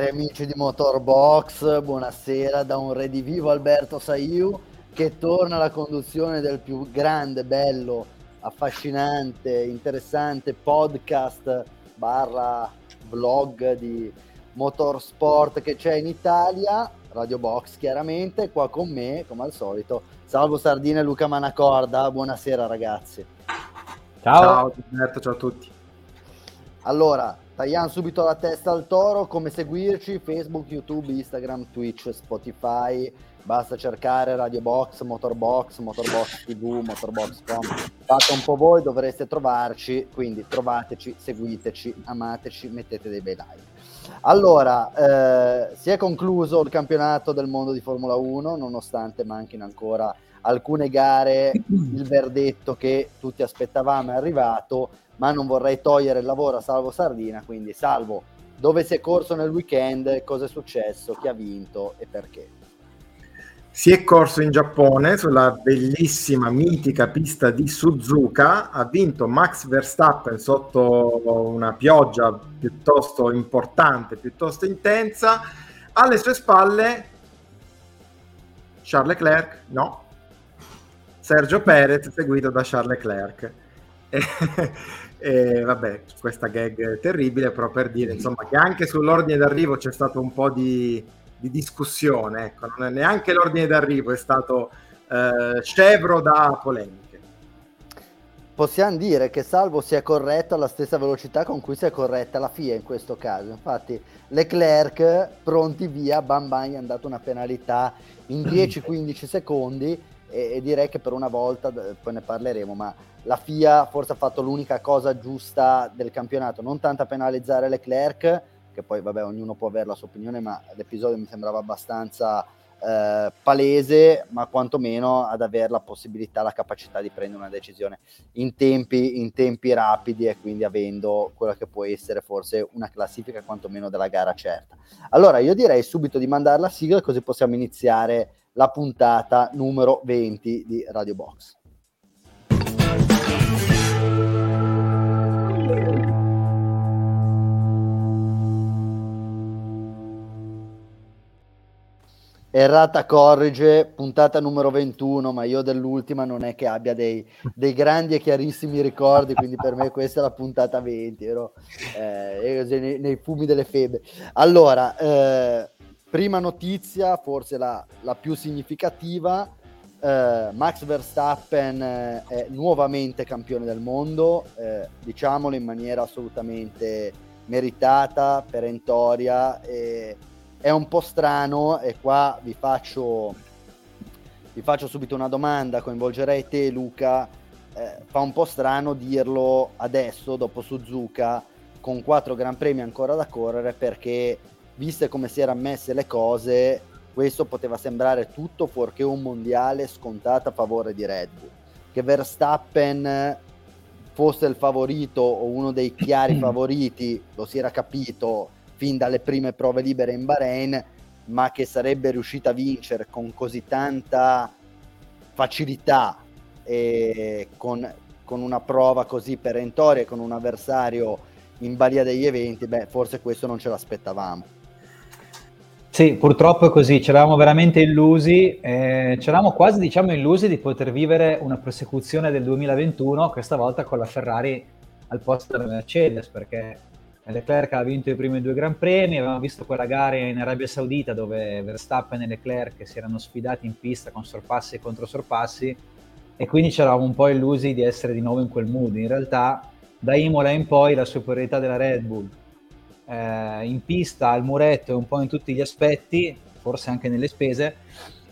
Cari amici di Motorbox, buonasera da un redivivo Alberto Saiu che torna alla conduzione del più grande, bello, affascinante, interessante podcast barra vlog di motorsport che c'è in Italia, Radio Box chiaramente, qua con me come al solito, Salvo Sardina e Luca Manacorda, buonasera ragazzi. Ciao. Ciao Alberto, ciao a tutti. Allora, tagliamo subito la testa al toro, come seguirci? Facebook, YouTube, Instagram, Twitch, Spotify, basta cercare Radio Box, Motorbox, Motorbox TV, Motorbox.com. Fate un po' voi, dovreste trovarci, quindi trovateci, seguiteci, amateci, mettete dei bei like. Allora, eh, si è concluso il campionato del mondo di Formula 1, nonostante manchino ancora alcune gare, il verdetto che tutti aspettavamo è arrivato ma non vorrei togliere il lavoro a Salvo Sardina, quindi Salvo, dove si è corso nel weekend, cosa è successo, chi ha vinto e perché? Si è corso in Giappone sulla bellissima, mitica pista di Suzuka, ha vinto Max Verstappen sotto una pioggia piuttosto importante, piuttosto intensa, alle sue spalle Charles Leclerc, no, Sergio Perez seguito da Charles Leclerc. E vabbè, questa gag terribile, però per dire insomma che anche sull'ordine d'arrivo c'è stato un po' di, di discussione, ecco, non è neanche l'ordine d'arrivo è stato eh, scevro da polemiche. Possiamo dire che Salvo si è corretto alla stessa velocità con cui si è corretta la FIA in questo caso. Infatti, Leclerc pronti via, bam bam, gli è andata una penalità in 10-15 secondi e, e, direi che per una volta, poi ne parleremo, ma la FIA forse ha fatto l'unica cosa giusta del campionato, non tanto a penalizzare Leclerc, che poi vabbè ognuno può avere la sua opinione, ma l'episodio mi sembrava abbastanza eh, palese, ma quantomeno ad avere la possibilità, la capacità di prendere una decisione in tempi, in tempi rapidi e quindi avendo quella che può essere forse una classifica quantomeno della gara certa. Allora io direi subito di mandare la sigla così possiamo iniziare la puntata numero 20 di Radio Box. Errata corrige, puntata numero 21, ma io dell'ultima non è che abbia dei, dei grandi e chiarissimi ricordi, quindi per me questa è la puntata 20, ero eh, nei, nei, fumi delle febbre. Allora, eh, prima notizia, forse la, la più significativa, eh, Max Verstappen eh, è nuovamente campione del mondo, eh, diciamolo in maniera assolutamente meritata, perentoria. È un po' strano e qua vi faccio, vi faccio subito una domanda, coinvolgerei te Luca, eh, fa un po' strano dirlo adesso dopo Suzuka con quattro Gran Premi ancora da correre perché viste come si erano messe le cose questo poteva sembrare tutto fuorché un mondiale scontato a favore di Red Bull. Che Verstappen fosse il favorito o uno dei chiari favoriti, lo si era capito fin dalle prime prove libere in Bahrain, ma che sarebbe riuscita a vincere con così tanta facilità e con, con una prova così perentoria, con un avversario in balia degli eventi, beh, forse questo non ce l'aspettavamo. Sì, purtroppo è così, ci eravamo veramente illusi, eh, ci eravamo quasi diciamo illusi di poter vivere una prosecuzione del 2021, questa volta con la Ferrari al posto della Mercedes, perché Leclerc ha vinto i primi due Gran Premi, avevamo visto quella gara in Arabia Saudita dove Verstappen e Leclerc si erano sfidati in pista con sorpassi e controsorpassi e quindi ci eravamo un po' illusi di essere di nuovo in quel mood. In realtà da Imola in poi la superiorità della Red Bull eh, in pista, al muretto e un po' in tutti gli aspetti, forse anche nelle spese,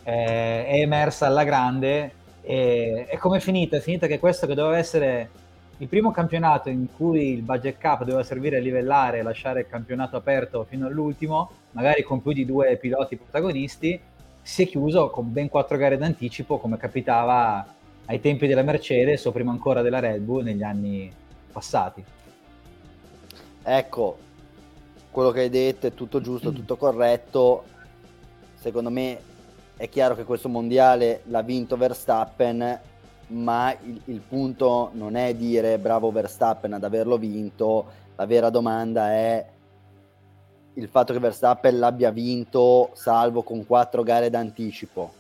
eh, è emersa alla grande. E, e come è finita? È finita che questo che doveva essere il primo campionato in cui il budget cap doveva servire a livellare e lasciare il campionato aperto fino all'ultimo, magari con più di due piloti protagonisti, si è chiuso con ben quattro gare d'anticipo come capitava ai tempi della Mercedes o prima ancora della Red Bull negli anni passati. Ecco, quello che hai detto è tutto giusto, tutto corretto. Secondo me è chiaro che questo mondiale l'ha vinto Verstappen, ma il, il, punto non è dire bravo Verstappen ad averlo vinto, la vera domanda è il fatto che Verstappen l'abbia vinto salvo con quattro gare d'anticipo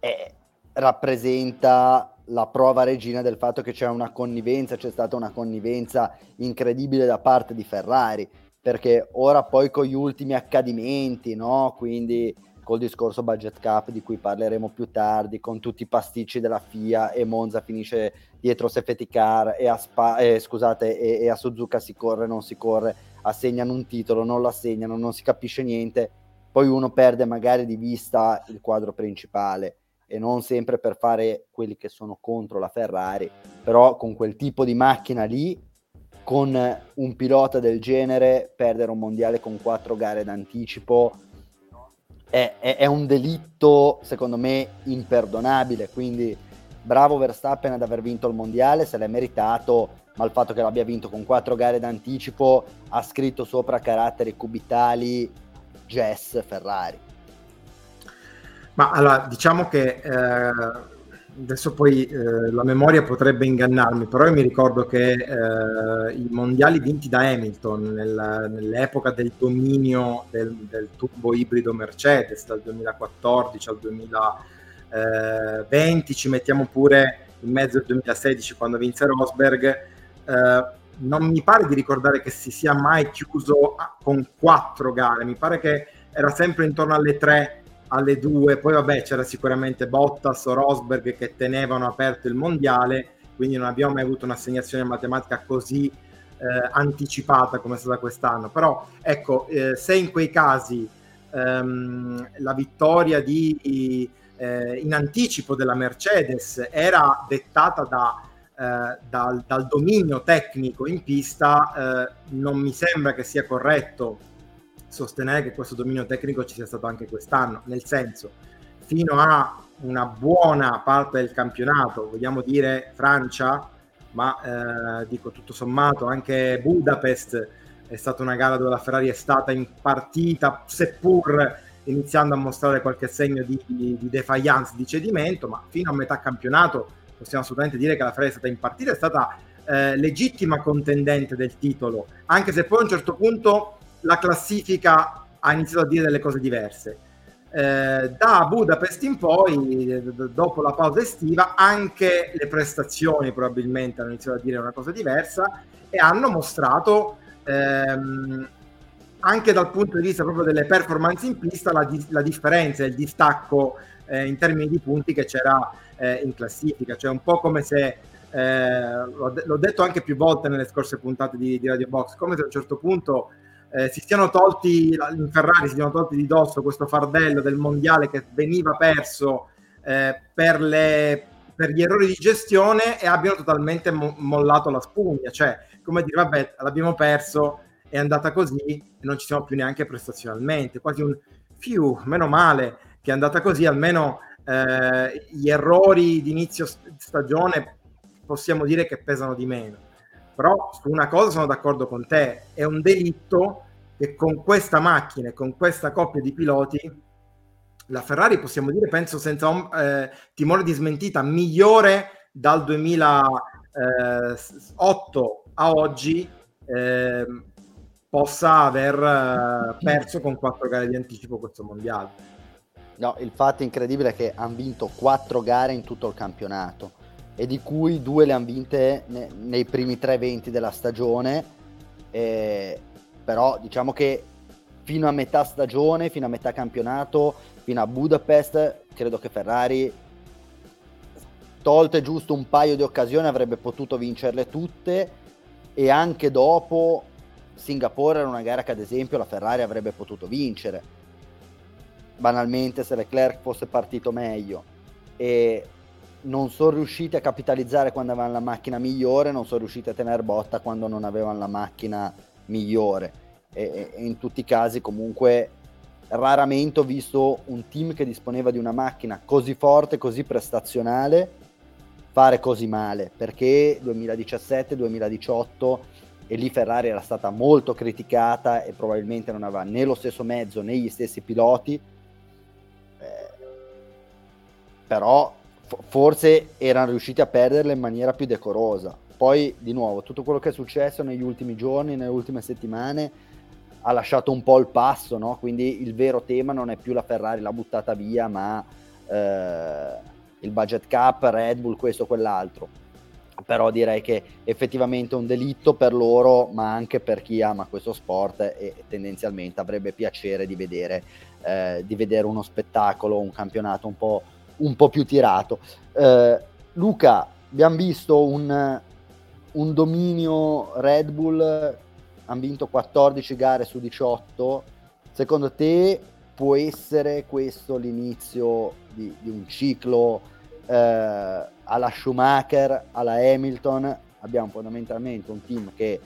eh, rappresenta la prova regina del fatto che c'è una connivenza, c'è stata una connivenza incredibile da parte di Ferrari, perché ora poi con gli ultimi accadimenti, no? quindi col discorso budget cap di cui parleremo più tardi, con tutti i pasticci della FIA e Monza finisce dietro safety car e a, Spa, eh, scusate, e, e a Suzuka si corre, non si corre, assegnano un titolo, non lo assegnano, non si capisce niente, poi uno perde magari di vista il quadro principale e non sempre per fare quelli che sono contro la Ferrari, però con quel tipo di macchina lì, con un pilota del genere, perdere un mondiale con quattro gare d'anticipo è, è, è un delitto secondo me imperdonabile, quindi bravo Verstappen ad aver vinto il mondiale, se l'è meritato, ma il fatto che l'abbia vinto con quattro gare d'anticipo ha scritto sopra caratteri cubitali Jess Ferrari. Ma allora, diciamo che eh, adesso poi eh, la memoria potrebbe ingannarmi, però io mi ricordo che eh, i mondiali vinti da Hamilton nel, nell'epoca del dominio del, del, turbo ibrido Mercedes, dal 2014 al 2020, ci mettiamo pure in mezzo al 2016 quando vinse Rosberg, eh, non mi pare di ricordare che si sia mai chiuso con quattro gare, mi pare che era sempre intorno alle tre alle due, poi vabbè c'era sicuramente Bottas o Rosberg che tenevano aperto il mondiale, quindi non abbiamo mai avuto un'assegnazione matematica così eh, anticipata come è stata quest'anno, però ecco, eh, se in quei casi ehm, la vittoria di, eh, in anticipo della Mercedes era dettata da, eh, dal, dal, dominio tecnico in pista, eh, non mi sembra che sia corretto sostenere che questo dominio tecnico ci sia stato anche quest'anno, nel senso, fino a una buona parte del campionato, vogliamo dire Francia, ma eh, dico tutto sommato anche Budapest è stata una gara dove la Ferrari è stata in partita, seppur iniziando a mostrare qualche segno di, di, di defiance, di cedimento, ma fino a metà campionato possiamo assolutamente dire che la Ferrari è stata in partita, è stata eh, legittima contendente del titolo, anche se poi a un certo punto la classifica ha iniziato a dire delle cose diverse. Eh, da Budapest in poi, dopo la pausa estiva, anche le prestazioni probabilmente hanno iniziato a dire una cosa diversa e hanno mostrato ehm, anche dal punto di vista proprio delle performance in pista la, di- la differenza, il distacco eh, in termini di punti che c'era eh, in classifica, cioè un po' come se eh, l'ho, de- l'ho, detto anche più volte nelle scorse puntate di, di Radio Box, come se a un certo punto eh, si siano tolti in Ferrari si siano tolti di dosso questo fardello del mondiale che veniva perso eh, per, le, per, gli errori di gestione e abbiano totalmente mo- mollato la spugna. Cioè come dire vabbè l'abbiamo perso è andata così e non ci siamo più neanche prestazionalmente. Quasi un fiu meno male che è andata così almeno eh, gli errori di inizio stagione possiamo dire che pesano di meno però su una cosa sono d'accordo con te, è un delitto che con questa macchina e con questa coppia di piloti la Ferrari possiamo dire, penso senza eh, timore di smentita, migliore dal 2008 a oggi eh, possa aver eh, perso con quattro gare di anticipo questo mondiale. No, il fatto incredibile è che hanno vinto quattro gare in tutto il campionato e di cui due le hanno vinte ne, nei primi tre eventi della stagione. Eh, però diciamo che fino a metà stagione, fino a metà campionato, fino a Budapest, credo che Ferrari, tolte giusto un paio di occasioni, avrebbe potuto vincerle tutte. E anche dopo Singapore era una gara che ad esempio la Ferrari avrebbe potuto vincere. Banalmente se Leclerc fosse partito meglio. E non sono riusciti a capitalizzare quando avevano la macchina migliore, non sono riusciti a tenere botta quando non avevano la macchina migliore. E, e in tutti i casi comunque raramente ho visto un team che disponeva di una macchina così forte, così prestazionale, fare così male, perché 2017-2018 e lì Ferrari era stata molto criticata e probabilmente non aveva né lo stesso mezzo né gli stessi piloti, eh, però forse erano riusciti a perderle in maniera più decorosa. Poi, di nuovo, tutto quello che è successo negli ultimi giorni, nelle ultime settimane, ha lasciato un po' il passo, no? quindi il vero tema non è più la Ferrari, l'ha buttata via, ma eh, il budget cap, Red Bull, questo o quell'altro. Però direi che effettivamente è un delitto per loro, ma anche per chi ama questo sport e tendenzialmente avrebbe piacere di vedere, eh, di vedere uno spettacolo, un campionato un po', un po più tirato. Eh, Luca, abbiamo visto un, un dominio Red Bull hanno vinto 14 gare su 18. Secondo te può essere questo l'inizio di, di un ciclo eh, alla Schumacher, alla Hamilton? Abbiamo fondamentalmente un team che,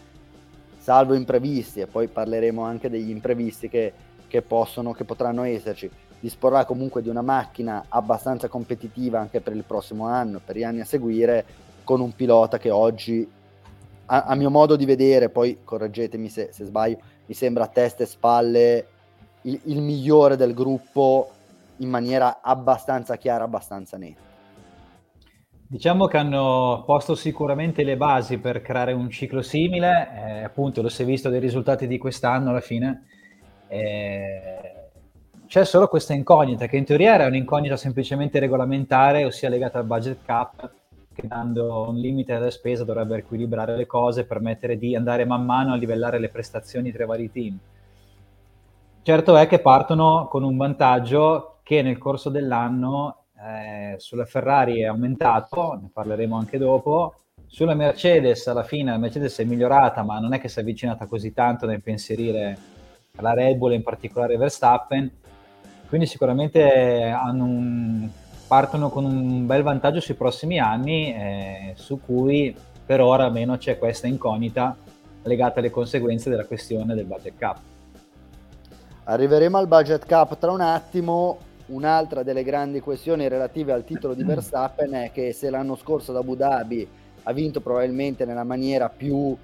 salvo imprevisti, e poi parleremo anche degli imprevisti che, che, possono, che potranno esserci, disporrà comunque di una macchina abbastanza competitiva anche per il prossimo anno, per gli anni a seguire, con un pilota che oggi a, a, mio modo di vedere, poi correggetemi se, se, sbaglio, mi sembra a testa e spalle il, il migliore del gruppo in maniera abbastanza chiara, abbastanza netta. Diciamo che hanno posto sicuramente le basi per creare un ciclo simile, eh, appunto lo si è visto dai risultati di quest'anno alla fine. Eh, c'è solo questa incognita, che in teoria era un'incognita semplicemente regolamentare, ossia legata al budget cap, che dando un limite alla spesa dovrebbe equilibrare le cose, permettere di andare man mano a livellare le prestazioni tra i vari team. Certo è che partono con un vantaggio che nel corso dell'anno eh, sulla Ferrari è aumentato, ne parleremo anche dopo, sulla Mercedes alla fine la Mercedes è migliorata ma non è che si è avvicinata così tanto da impensierire la Red Bull in particolare Verstappen quindi sicuramente un, partono con un bel vantaggio sui prossimi anni, eh, su cui per ora almeno c'è questa incognita legata alle conseguenze della questione del budget cap. Arriveremo al budget cap tra un attimo. Un'altra delle grandi questioni relative al titolo di Verstappen è che se l'anno scorso da Abu Dhabi ha vinto probabilmente nella maniera più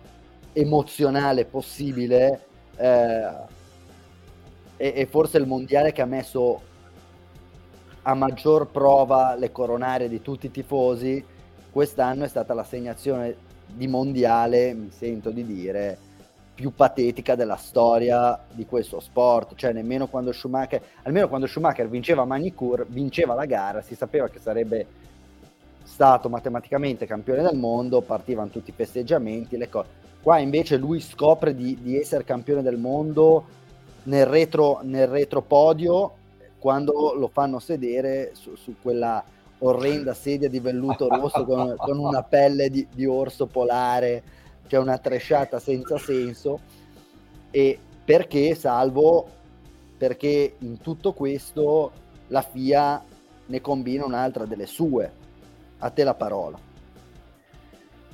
emozionale possibile eh, e, e forse il mondiale che ha messo a maggior prova le coronarie di tutti i tifosi, quest'anno è stata l'assegnazione di mondiale, mi sento di dire, più patetica della storia di questo sport, cioè nemmeno quando Schumacher, almeno quando Schumacher vinceva Manicure, vinceva la gara, si sapeva che sarebbe stato matematicamente campione del mondo, partivano tutti i festeggiamenti, le cose. Qua invece lui scopre di, di essere campione del mondo nel retro, nel retro podio quando lo fanno sedere su, su quella orrenda sedia di velluto rosso con, con una pelle di, di, orso polare, cioè una tresciata senza senso. E perché, salvo, perché in tutto questo la FIA ne combina un'altra delle sue. A te la parola.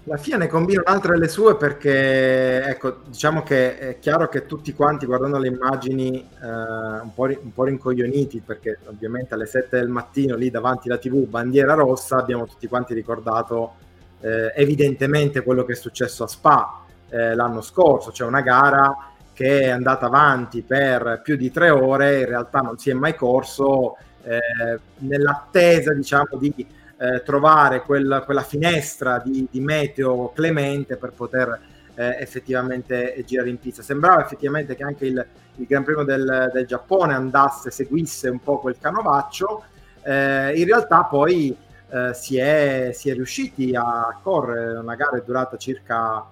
La FIA ne combina un'altra delle sue perché, ecco, diciamo che è chiaro che tutti quanti guardando le immagini eh, un, po un, po', rincoglioniti perché ovviamente alle 7 del mattino lì davanti alla tv bandiera rossa abbiamo tutti quanti ricordato eh, evidentemente quello che è successo a Spa eh, l'anno scorso, cioè una gara che è andata avanti per più di tre ore, in realtà non si è mai corso eh, nell'attesa diciamo di eh, trovare quel, quella finestra di, di, meteo clemente per poter eh, effettivamente girare in pista. Sembrava effettivamente che anche il, il Gran Premio del, del, Giappone andasse, seguisse un po' quel canovaccio, eh, in realtà poi eh, si è, si, è, riusciti a correre, una gara è durata circa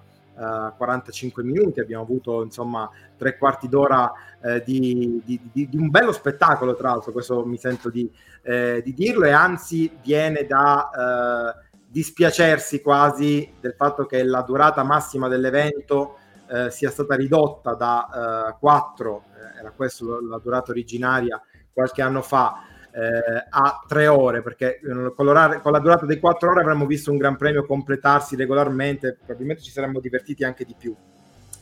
45 minuti, abbiamo avuto insomma tre quarti d'ora eh, di, di, di, di, un bello spettacolo, tra l'altro, questo mi sento di, eh, dirlo, e anzi viene da eh, dispiacersi quasi del fatto che la durata massima dell'evento eh, sia stata ridotta da 4, eh, era questa la durata originaria qualche anno fa, eh, a tre ore, perché eh, con, con, la durata di quattro ore avremmo visto un Gran Premio completarsi regolarmente, probabilmente ci saremmo divertiti anche di più.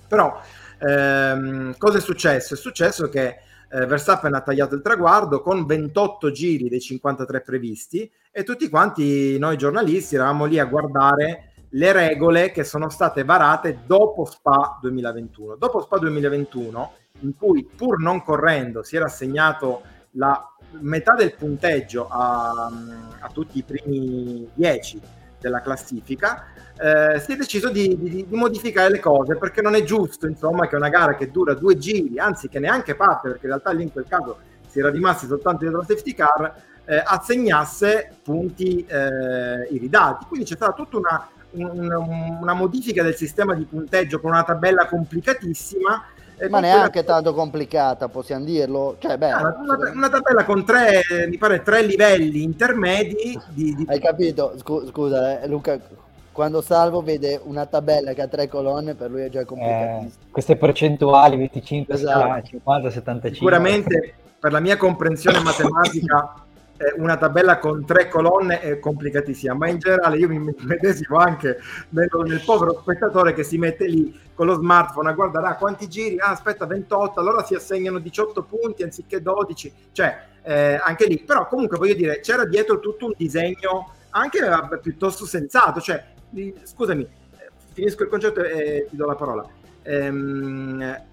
Però ehm, cosa è successo? È successo che eh, Verstappen ha tagliato il traguardo con 28 giri dei 53 previsti e tutti quanti noi giornalisti eravamo lì a guardare le regole che sono state varate dopo Spa 2021. Dopo Spa 2021, in cui pur non correndo si era assegnato la metà del punteggio a, a tutti i primi 10 della classifica, eh, si è deciso di, di, di, modificare le cose perché non è giusto insomma che una gara che dura due giri, anzi che neanche parte perché in realtà lì in quel caso si era rimasti soltanto dietro la safety car, eh, assegnasse punti eh, iridati. Quindi c'è stata tutta una, una, una, modifica del sistema di punteggio con una tabella complicatissima. Eh, Ma neanche tanto complicata, possiamo dirlo. Cioè, beh, una, una, una, tabella con tre, mi pare, tre livelli intermedi. Di, di... Hai capito? Scu- scusa, eh, Luca, quando Salvo vede una tabella che ha tre colonne, per lui è già complicatissimo. Eh, queste percentuali 25, esatto. 50, 75. Sicuramente per la mia comprensione matematica eh, una tabella con tre colonne è complicatissima, ma in generale io mi medesimo anche nel, nel, povero spettatore che si mette lì con lo smartphone a guardare ah, quanti giri, ah, aspetta 28, allora si assegnano 18 punti anziché 12, cioè eh, anche lì, però comunque voglio dire c'era dietro tutto un disegno anche eh, piuttosto sensato, cioè scusami, eh, finisco il concetto e ti do la parola. Ehm,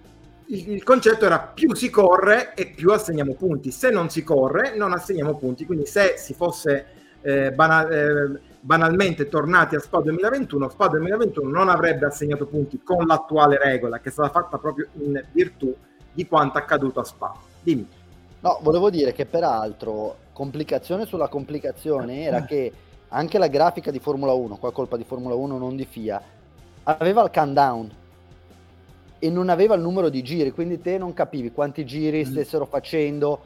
il, il, concetto era più si corre e più assegniamo punti. Se non si corre, non assegniamo punti. Quindi se si fosse eh, banal, eh, banalmente tornati a SPA 2021, SPA 2021 non avrebbe assegnato punti con l'attuale regola che è stata fatta proprio in virtù di quanto accaduto a SPA. Dimmi. No, volevo dire che peraltro complicazione sulla complicazione era che anche la grafica di Formula 1, qua colpa di Formula 1 non di FIA, aveva il countdown e non aveva il numero di giri, quindi te non capivi quanti giri mm. stessero facendo,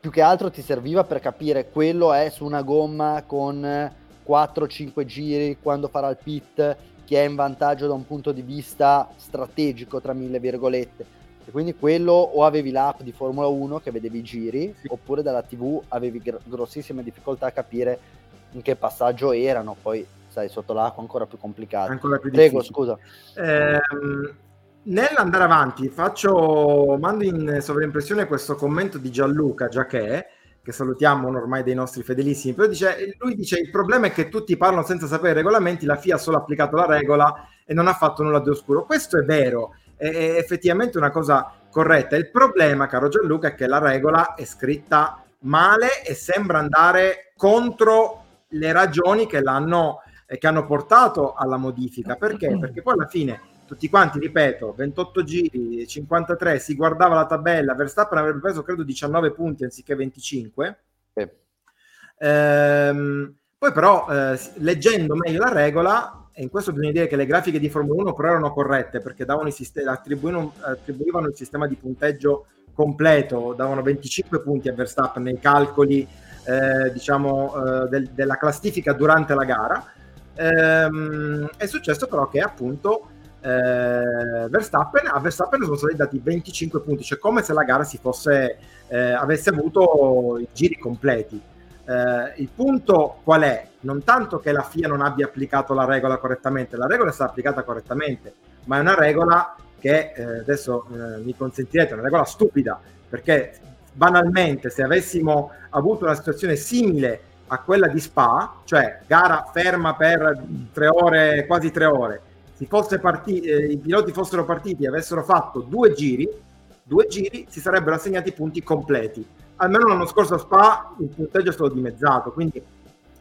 più che altro ti serviva per capire quello è su una gomma con 4-5 giri quando farà il pit, che è in vantaggio da un punto di vista strategico, tra mille virgolette. E quindi quello o avevi l'app di Formula 1 che vedevi i giri, sì. oppure dalla TV avevi gr- grossissime difficoltà a capire in che passaggio erano, poi sai, sotto l'acqua ancora più complicato. Ancora più Prego, scusa. Eh, nell'andare avanti, faccio, mando in sovraimpressione questo commento di Gianluca Giacché, che salutiamo ormai dei nostri fedelissimi, però dice, lui dice il problema è che tutti parlano senza sapere i regolamenti, la FIA ha solo applicato la regola e non ha fatto nulla di oscuro. Questo è vero, è, è effettivamente una cosa corretta. Il problema, caro Gianluca, è che la regola è scritta male e sembra andare contro le ragioni che l'hanno che hanno portato alla modifica. Perché? Perché poi alla fine tutti quanti, ripeto, 28 giri, 53, si guardava la tabella, Verstappen avrebbe preso credo 19 punti anziché 25. Eh. Ehm, poi però, eh, leggendo meglio la regola, e in questo bisogna dire che le grafiche di Formula 1 però erano corrette perché davano sistemi, attribuivano, attribuivano il sistema di punteggio completo, davano 25 punti a Verstappen nei calcoli eh, diciamo, eh, del, della classifica durante la gara. Ehm, è successo però che appunto eh, Verstappen, a Verstappen sono stati dati 25 punti, cioè come se la gara si fosse, eh, avesse avuto i giri completi. Eh, il punto qual è? Non tanto che la FIA non abbia applicato la regola correttamente, la regola è stata applicata correttamente, ma è una regola che eh, adesso eh, mi consentirete, è una regola stupida, perché banalmente se avessimo avuto una situazione simile a quella di Spa, cioè gara ferma per tre ore, quasi tre ore, si fosse partiti, eh, i piloti fossero partiti e avessero fatto due giri, due giri si sarebbero assegnati punti completi. Almeno l'anno scorso a Spa il punteggio è stato dimezzato, quindi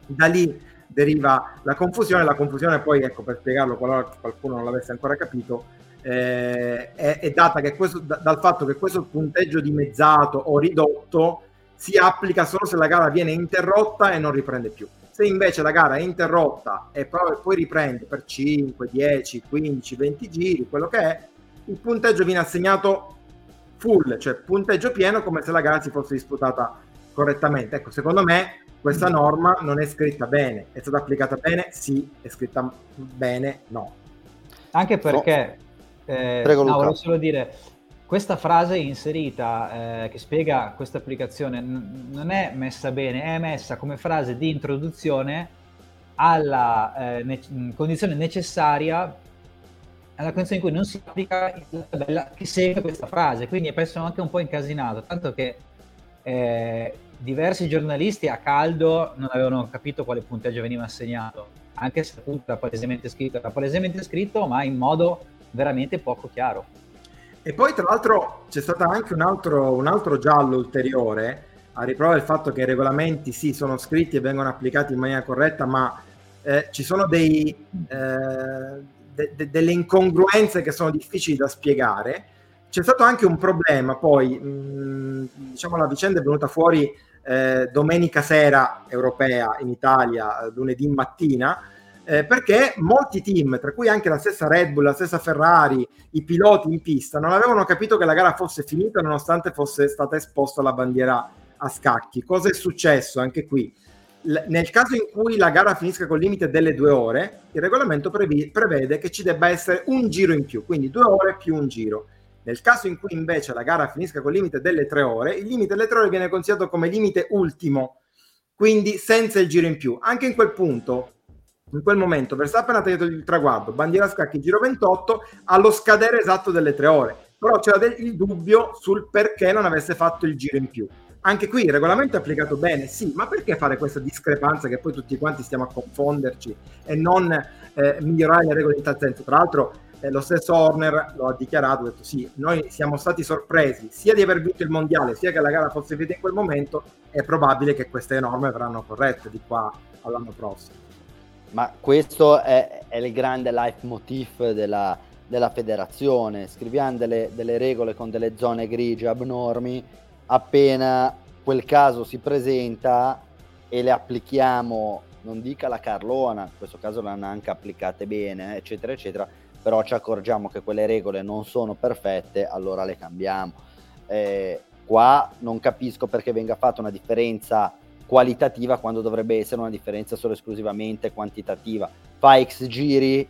da lì deriva la confusione. La confusione poi, ecco, per spiegarlo qualora qualcuno non l'avesse ancora capito, eh, è, è, data questo, da, dal fatto che questo punteggio dimezzato o ridotto si applica solo se la gara viene interrotta e non riprende più. Se invece la gara è interrotta e poi, riprende per 5, 10, 15, 20 giri, quello che è, il punteggio viene assegnato full, cioè punteggio pieno come se la gara si fosse disputata correttamente. Ecco, secondo me questa norma non è scritta bene. È stata applicata bene? Sì. È scritta bene? No. Anche perché, oh. eh, Prego, no, volevo solo dire, questa frase inserita eh, che spiega questa applicazione n- non è messa bene, è messa come frase di introduzione alla eh, ne- condizione necessaria alla condizione in cui non si applica la tabella che segue questa frase, quindi è presso anche un po' incasinato, tanto che eh, diversi giornalisti a caldo non avevano capito quale punteggio veniva assegnato, anche se appunto era palesemente scritto, era palesemente scritto ma in modo veramente poco chiaro. E poi tra l'altro c'è stato anche un altro, un altro giallo ulteriore a riprova del fatto che i regolamenti sì sono scritti e vengono applicati in maniera corretta, ma eh, ci sono dei, eh, de- de- delle incongruenze che sono difficili da spiegare. C'è stato anche un problema, poi mh, diciamo la vicenda è venuta fuori eh, domenica sera europea in Italia, lunedì mattina, eh, perché molti team, tra cui anche la stessa Red Bull, la stessa Ferrari, i piloti in pista, non avevano capito che la gara fosse finita nonostante fosse stata esposta la bandiera a scacchi. Cosa è successo anche qui? L- nel caso in cui la gara finisca col limite delle due ore, il regolamento previ- prevede che ci debba essere un giro in più, quindi due ore più un giro. Nel caso in cui invece la gara finisca col limite delle tre ore, il limite delle tre ore viene considerato come limite ultimo, quindi senza il giro in più. Anche in quel punto in quel momento Verstappen ha tagliato il traguardo, bandiera scacchi, giro 28, allo scadere esatto delle tre ore. Però c'era del, il dubbio sul perché non avesse fatto il giro in più. Anche qui il regolamento è applicato bene, sì, ma perché fare questa discrepanza che poi tutti quanti stiamo a confonderci e non eh, migliorare le regole in tal senso? Tra l'altro eh, lo stesso Horner lo ha dichiarato, ha detto sì, noi siamo stati sorpresi sia di aver vinto il mondiale sia che la gara fosse finita in quel momento, è probabile che queste norme verranno corrette di qua all'anno prossimo. Ma questo è, è il grande leitmotiv della, della federazione. Scriviamo delle, delle, regole con delle zone grigie abnormi, appena quel caso si presenta e le applichiamo, non dica la Carlona, in questo caso le hanno anche applicate bene, eccetera, eccetera, però ci accorgiamo che quelle regole non sono perfette, allora le cambiamo. Eh, qua non capisco perché venga fatta una differenza qualitativa quando dovrebbe essere una differenza solo esclusivamente quantitativa. Fa X giri,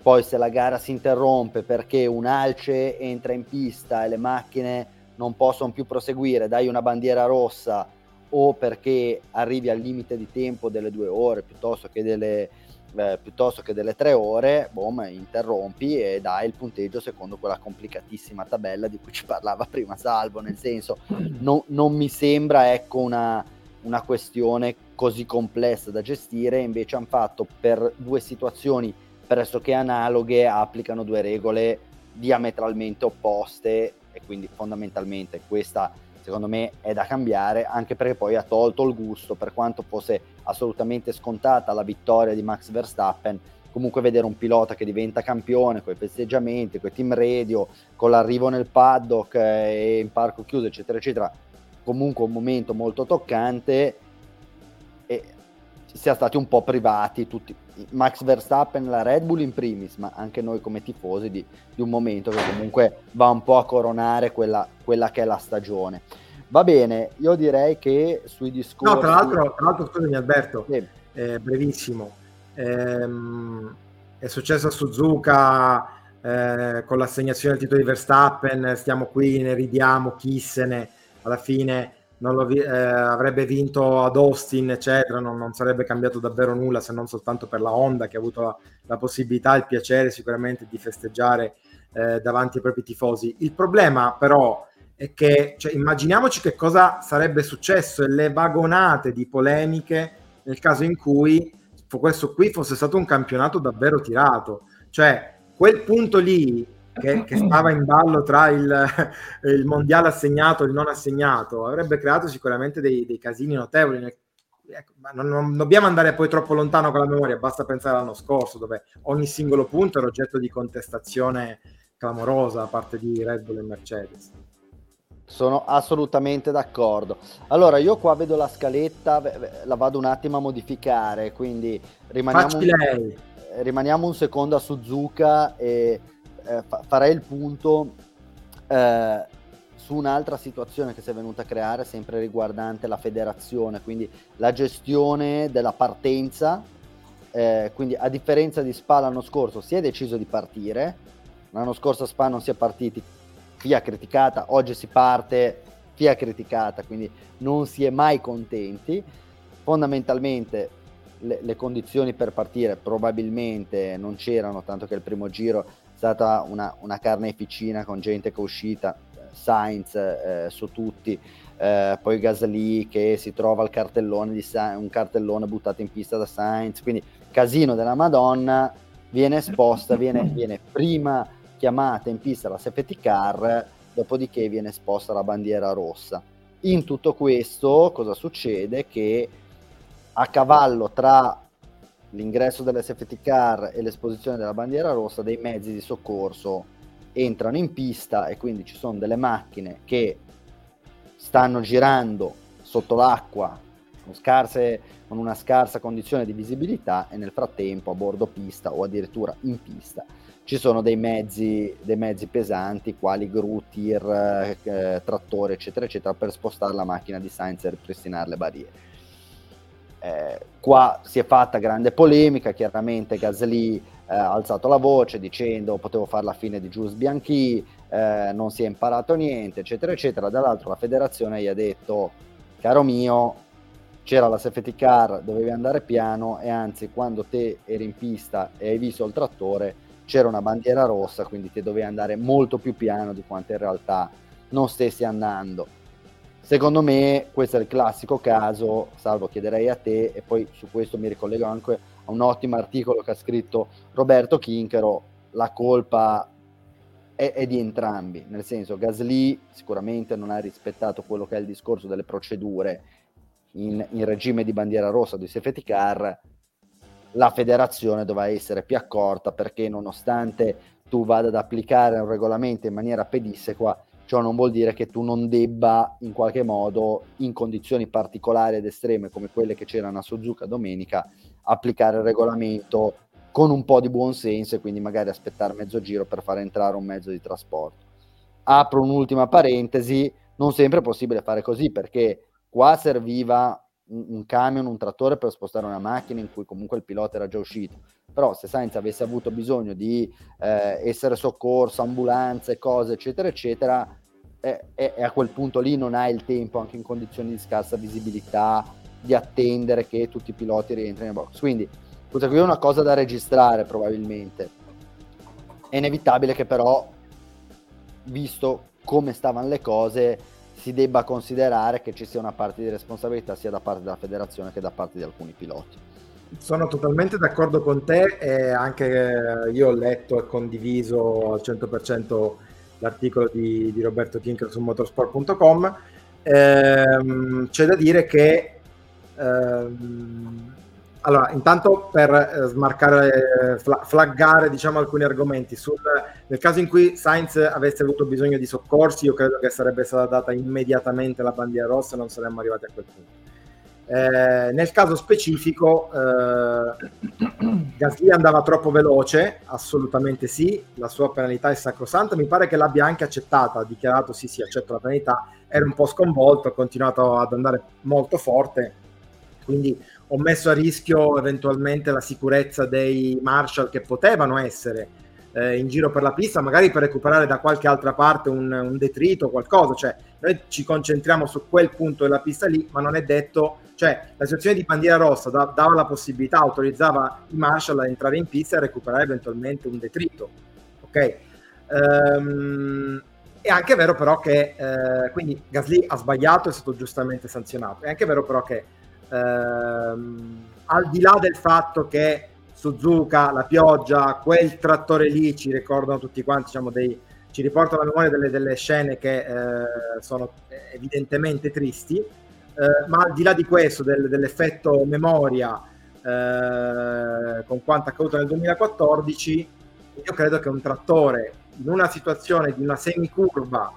poi se la gara si interrompe perché un alce entra in pista e le macchine non possono più proseguire, dai una bandiera rossa o perché arrivi al limite di tempo delle due ore piuttosto che delle, eh, piuttosto che delle tre ore, boom, interrompi e dai il punteggio secondo quella complicatissima tabella di cui ci parlava prima Salvo, nel senso no, non mi sembra ecco una una questione così complessa da gestire, invece hanno fatto per due situazioni pressoché analoghe, applicano due regole diametralmente opposte e quindi fondamentalmente questa secondo me è da cambiare anche perché poi ha tolto il gusto per quanto fosse assolutamente scontata la vittoria di Max Verstappen comunque vedere un pilota che diventa campione con i festeggiamenti, con i team radio, con l'arrivo nel paddock eh, e in parco chiuso eccetera eccetera comunque un momento molto toccante e sia stati un po' privati tutti, Max Verstappen, la Red Bull in primis, ma anche noi come tifosi di, di un momento che comunque va un po' a coronare quella, quella, che è la stagione. Va bene, io direi che sui discorsi... No, tra l'altro, tra l'altro scusami Alberto, sì. eh, brevissimo, ehm, è successo a Suzuka eh, con l'assegnazione del titolo di Verstappen, stiamo qui, ne ridiamo, chi se ne alla fine vi- eh, avrebbe vinto ad Austin, eccetera, non, non, sarebbe cambiato davvero nulla se non soltanto per la Honda che ha avuto la, la possibilità il piacere sicuramente di festeggiare eh, davanti ai propri tifosi. Il problema però è che cioè, immaginiamoci che cosa sarebbe successo e le vagonate di polemiche nel caso in cui questo qui fosse stato un campionato davvero tirato. Cioè, quel punto lì che, che stava in ballo tra il, il, mondiale assegnato e il non assegnato, avrebbe creato sicuramente dei, dei casini notevoli. Ecco, non, non, dobbiamo andare poi troppo lontano con la memoria, basta pensare all'anno scorso, dove ogni singolo punto era oggetto di contestazione clamorosa da parte di Red Bull e Mercedes. Sono assolutamente d'accordo. Allora, io qua vedo la scaletta, la vado un attimo a modificare, quindi rimaniamo, un, rimaniamo un secondo a Suzuka e eh, fa- farei il punto eh, su un'altra situazione che si è venuta a creare, sempre riguardante la federazione, quindi la gestione della partenza. Eh, quindi a differenza di Spa l'anno scorso si è deciso di partire, l'anno scorso a Spa non si è partiti, FIA criticata, oggi si parte, FIA criticata, quindi non si è mai contenti. Fondamentalmente le, le, condizioni per partire probabilmente non c'erano, tanto che il primo giro stata una, una carneficina con gente che è uscita, Sainz eh, su tutti, eh, poi Gasly che si trova il cartellone di Sa- un cartellone buttato in pista da Sainz, quindi casino della Madonna, viene esposta, viene, viene prima chiamata in pista la safety car, dopodiché viene esposta la bandiera rossa. In tutto questo cosa succede? Che a cavallo tra l'ingresso delle safety car e l'esposizione della bandiera rossa, dei mezzi di soccorso entrano in pista e quindi ci sono delle macchine che stanno girando sotto l'acqua con, scarse, con una scarsa condizione di visibilità e nel frattempo a bordo pista o addirittura in pista ci sono dei mezzi, dei mezzi pesanti quali gru, tir, eh, trattore eccetera eccetera per spostare la macchina di Sainz e ripristinare le barriere. Eh, qua si è fatta grande polemica, chiaramente Gasly eh, ha alzato la voce dicendo potevo fare la fine di Jules Bianchi, eh, non si è imparato niente, eccetera, eccetera. Dall'altro la federazione gli ha detto, caro mio, c'era la safety car, dovevi andare piano e anzi quando te eri in pista e hai visto il trattore c'era una bandiera rossa, quindi ti dovevi andare molto più piano di quanto in realtà non stessi andando. Secondo me questo è il classico caso, salvo chiederei a te, e poi su questo mi ricollego anche a un ottimo articolo che ha scritto Roberto Kinchero, la colpa è, è, di entrambi, nel senso Gasly sicuramente non ha rispettato quello che è il discorso delle procedure in, in regime di bandiera rossa di safety car, la federazione dovrà essere più accorta perché nonostante tu vada ad applicare un regolamento in maniera pedissequa, ciò non vuol dire che tu non debba in qualche modo, in condizioni particolari ed estreme come quelle che c'erano a Suzuka domenica, applicare il regolamento con un po' di buon senso e quindi magari aspettare mezzo giro per far entrare un mezzo di trasporto. Apro un'ultima parentesi, non sempre è possibile fare così perché qua serviva un, un, camion, un trattore per spostare una macchina in cui comunque il pilota era già uscito. Però se Sainz avesse avuto bisogno di eh, essere soccorso, ambulanze, cose, eccetera, eccetera, e, e, e a quel punto lì non hai il tempo, anche in condizioni di scarsa visibilità, di attendere che tutti i piloti rientrino in box. Quindi questa qui è una cosa da registrare probabilmente. È inevitabile che però, visto come stavano le cose, si debba considerare che ci sia una parte di responsabilità sia da parte della federazione che da parte di alcuni piloti. Sono totalmente d'accordo con te e anche io ho letto e condiviso al 100% l'articolo di, di Roberto Kinker su motorsport.com. Ehm, c'è da dire che ehm, allora, intanto per eh, smarcare, eh, fla- flaggare diciamo, alcuni argomenti, sul, nel caso in cui Sainz avesse avuto bisogno di soccorsi, io credo che sarebbe stata data immediatamente la bandiera rossa e non saremmo arrivati a quel punto. Eh, nel caso specifico, eh, Gasly andava troppo veloce, assolutamente sì, la sua penalità è sacrosanta, mi pare che l'abbia anche accettata, ha dichiarato sì sì accetto la penalità, era un po' sconvolto, ha continuato ad andare molto forte, quindi ho messo a rischio eventualmente la sicurezza dei Marshall che potevano essere eh, in giro per la pista, magari per recuperare da qualche altra parte un, un detrito o qualcosa. Cioè, noi ci concentriamo su quel punto della pista lì, ma non è detto, cioè la situazione di bandiera rossa da, dava la possibilità, autorizzava i Marshall a entrare in pista e recuperare eventualmente un detrito. Ok? Um, è anche vero però che eh, quindi Gasly ha sbagliato, è stato giustamente sanzionato. È anche vero però che ehm, al di là del fatto che Suzuka, la pioggia, quel trattore lì ci ricordano tutti quanti, diciamo, dei, ci riportano alla memoria delle, delle scene che eh, sono evidentemente tristi, eh, ma al di là di questo, del, dell'effetto memoria eh, con quanto accaduto nel 2014, io credo che un trattore in una situazione di una semicurva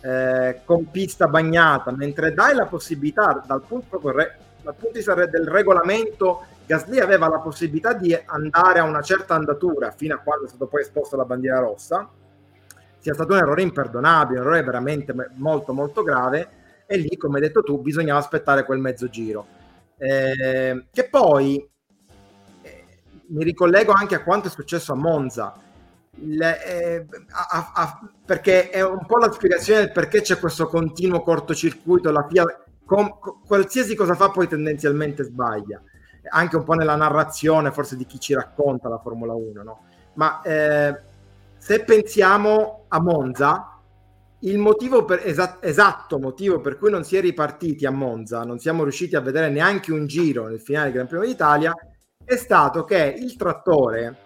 eh, con pista bagnata, mentre dai la possibilità dal punto dal punto di vista del regolamento, Gasly aveva la possibilità di andare a una certa andatura fino a quando è stato poi esposto alla bandiera rossa, sia stato un errore imperdonabile, un errore veramente molto molto grave e lì, come hai detto tu, bisognava aspettare quel mezzo giro. Eh, che poi eh, mi ricollego anche a quanto è successo a Monza, le, eh, a, a, perché è un po' la spiegazione del perché c'è questo continuo cortocircuito, la FIA com, qualsiasi cosa fa poi tendenzialmente sbaglia, anche un po' nella narrazione forse di chi ci racconta la Formula 1, no? Ma eh, se pensiamo a Monza, il motivo per, esa, esatto motivo per cui non si è ripartiti a Monza, non siamo riusciti a vedere neanche un giro nel finale del Gran Premio d'Italia, è stato che il trattore,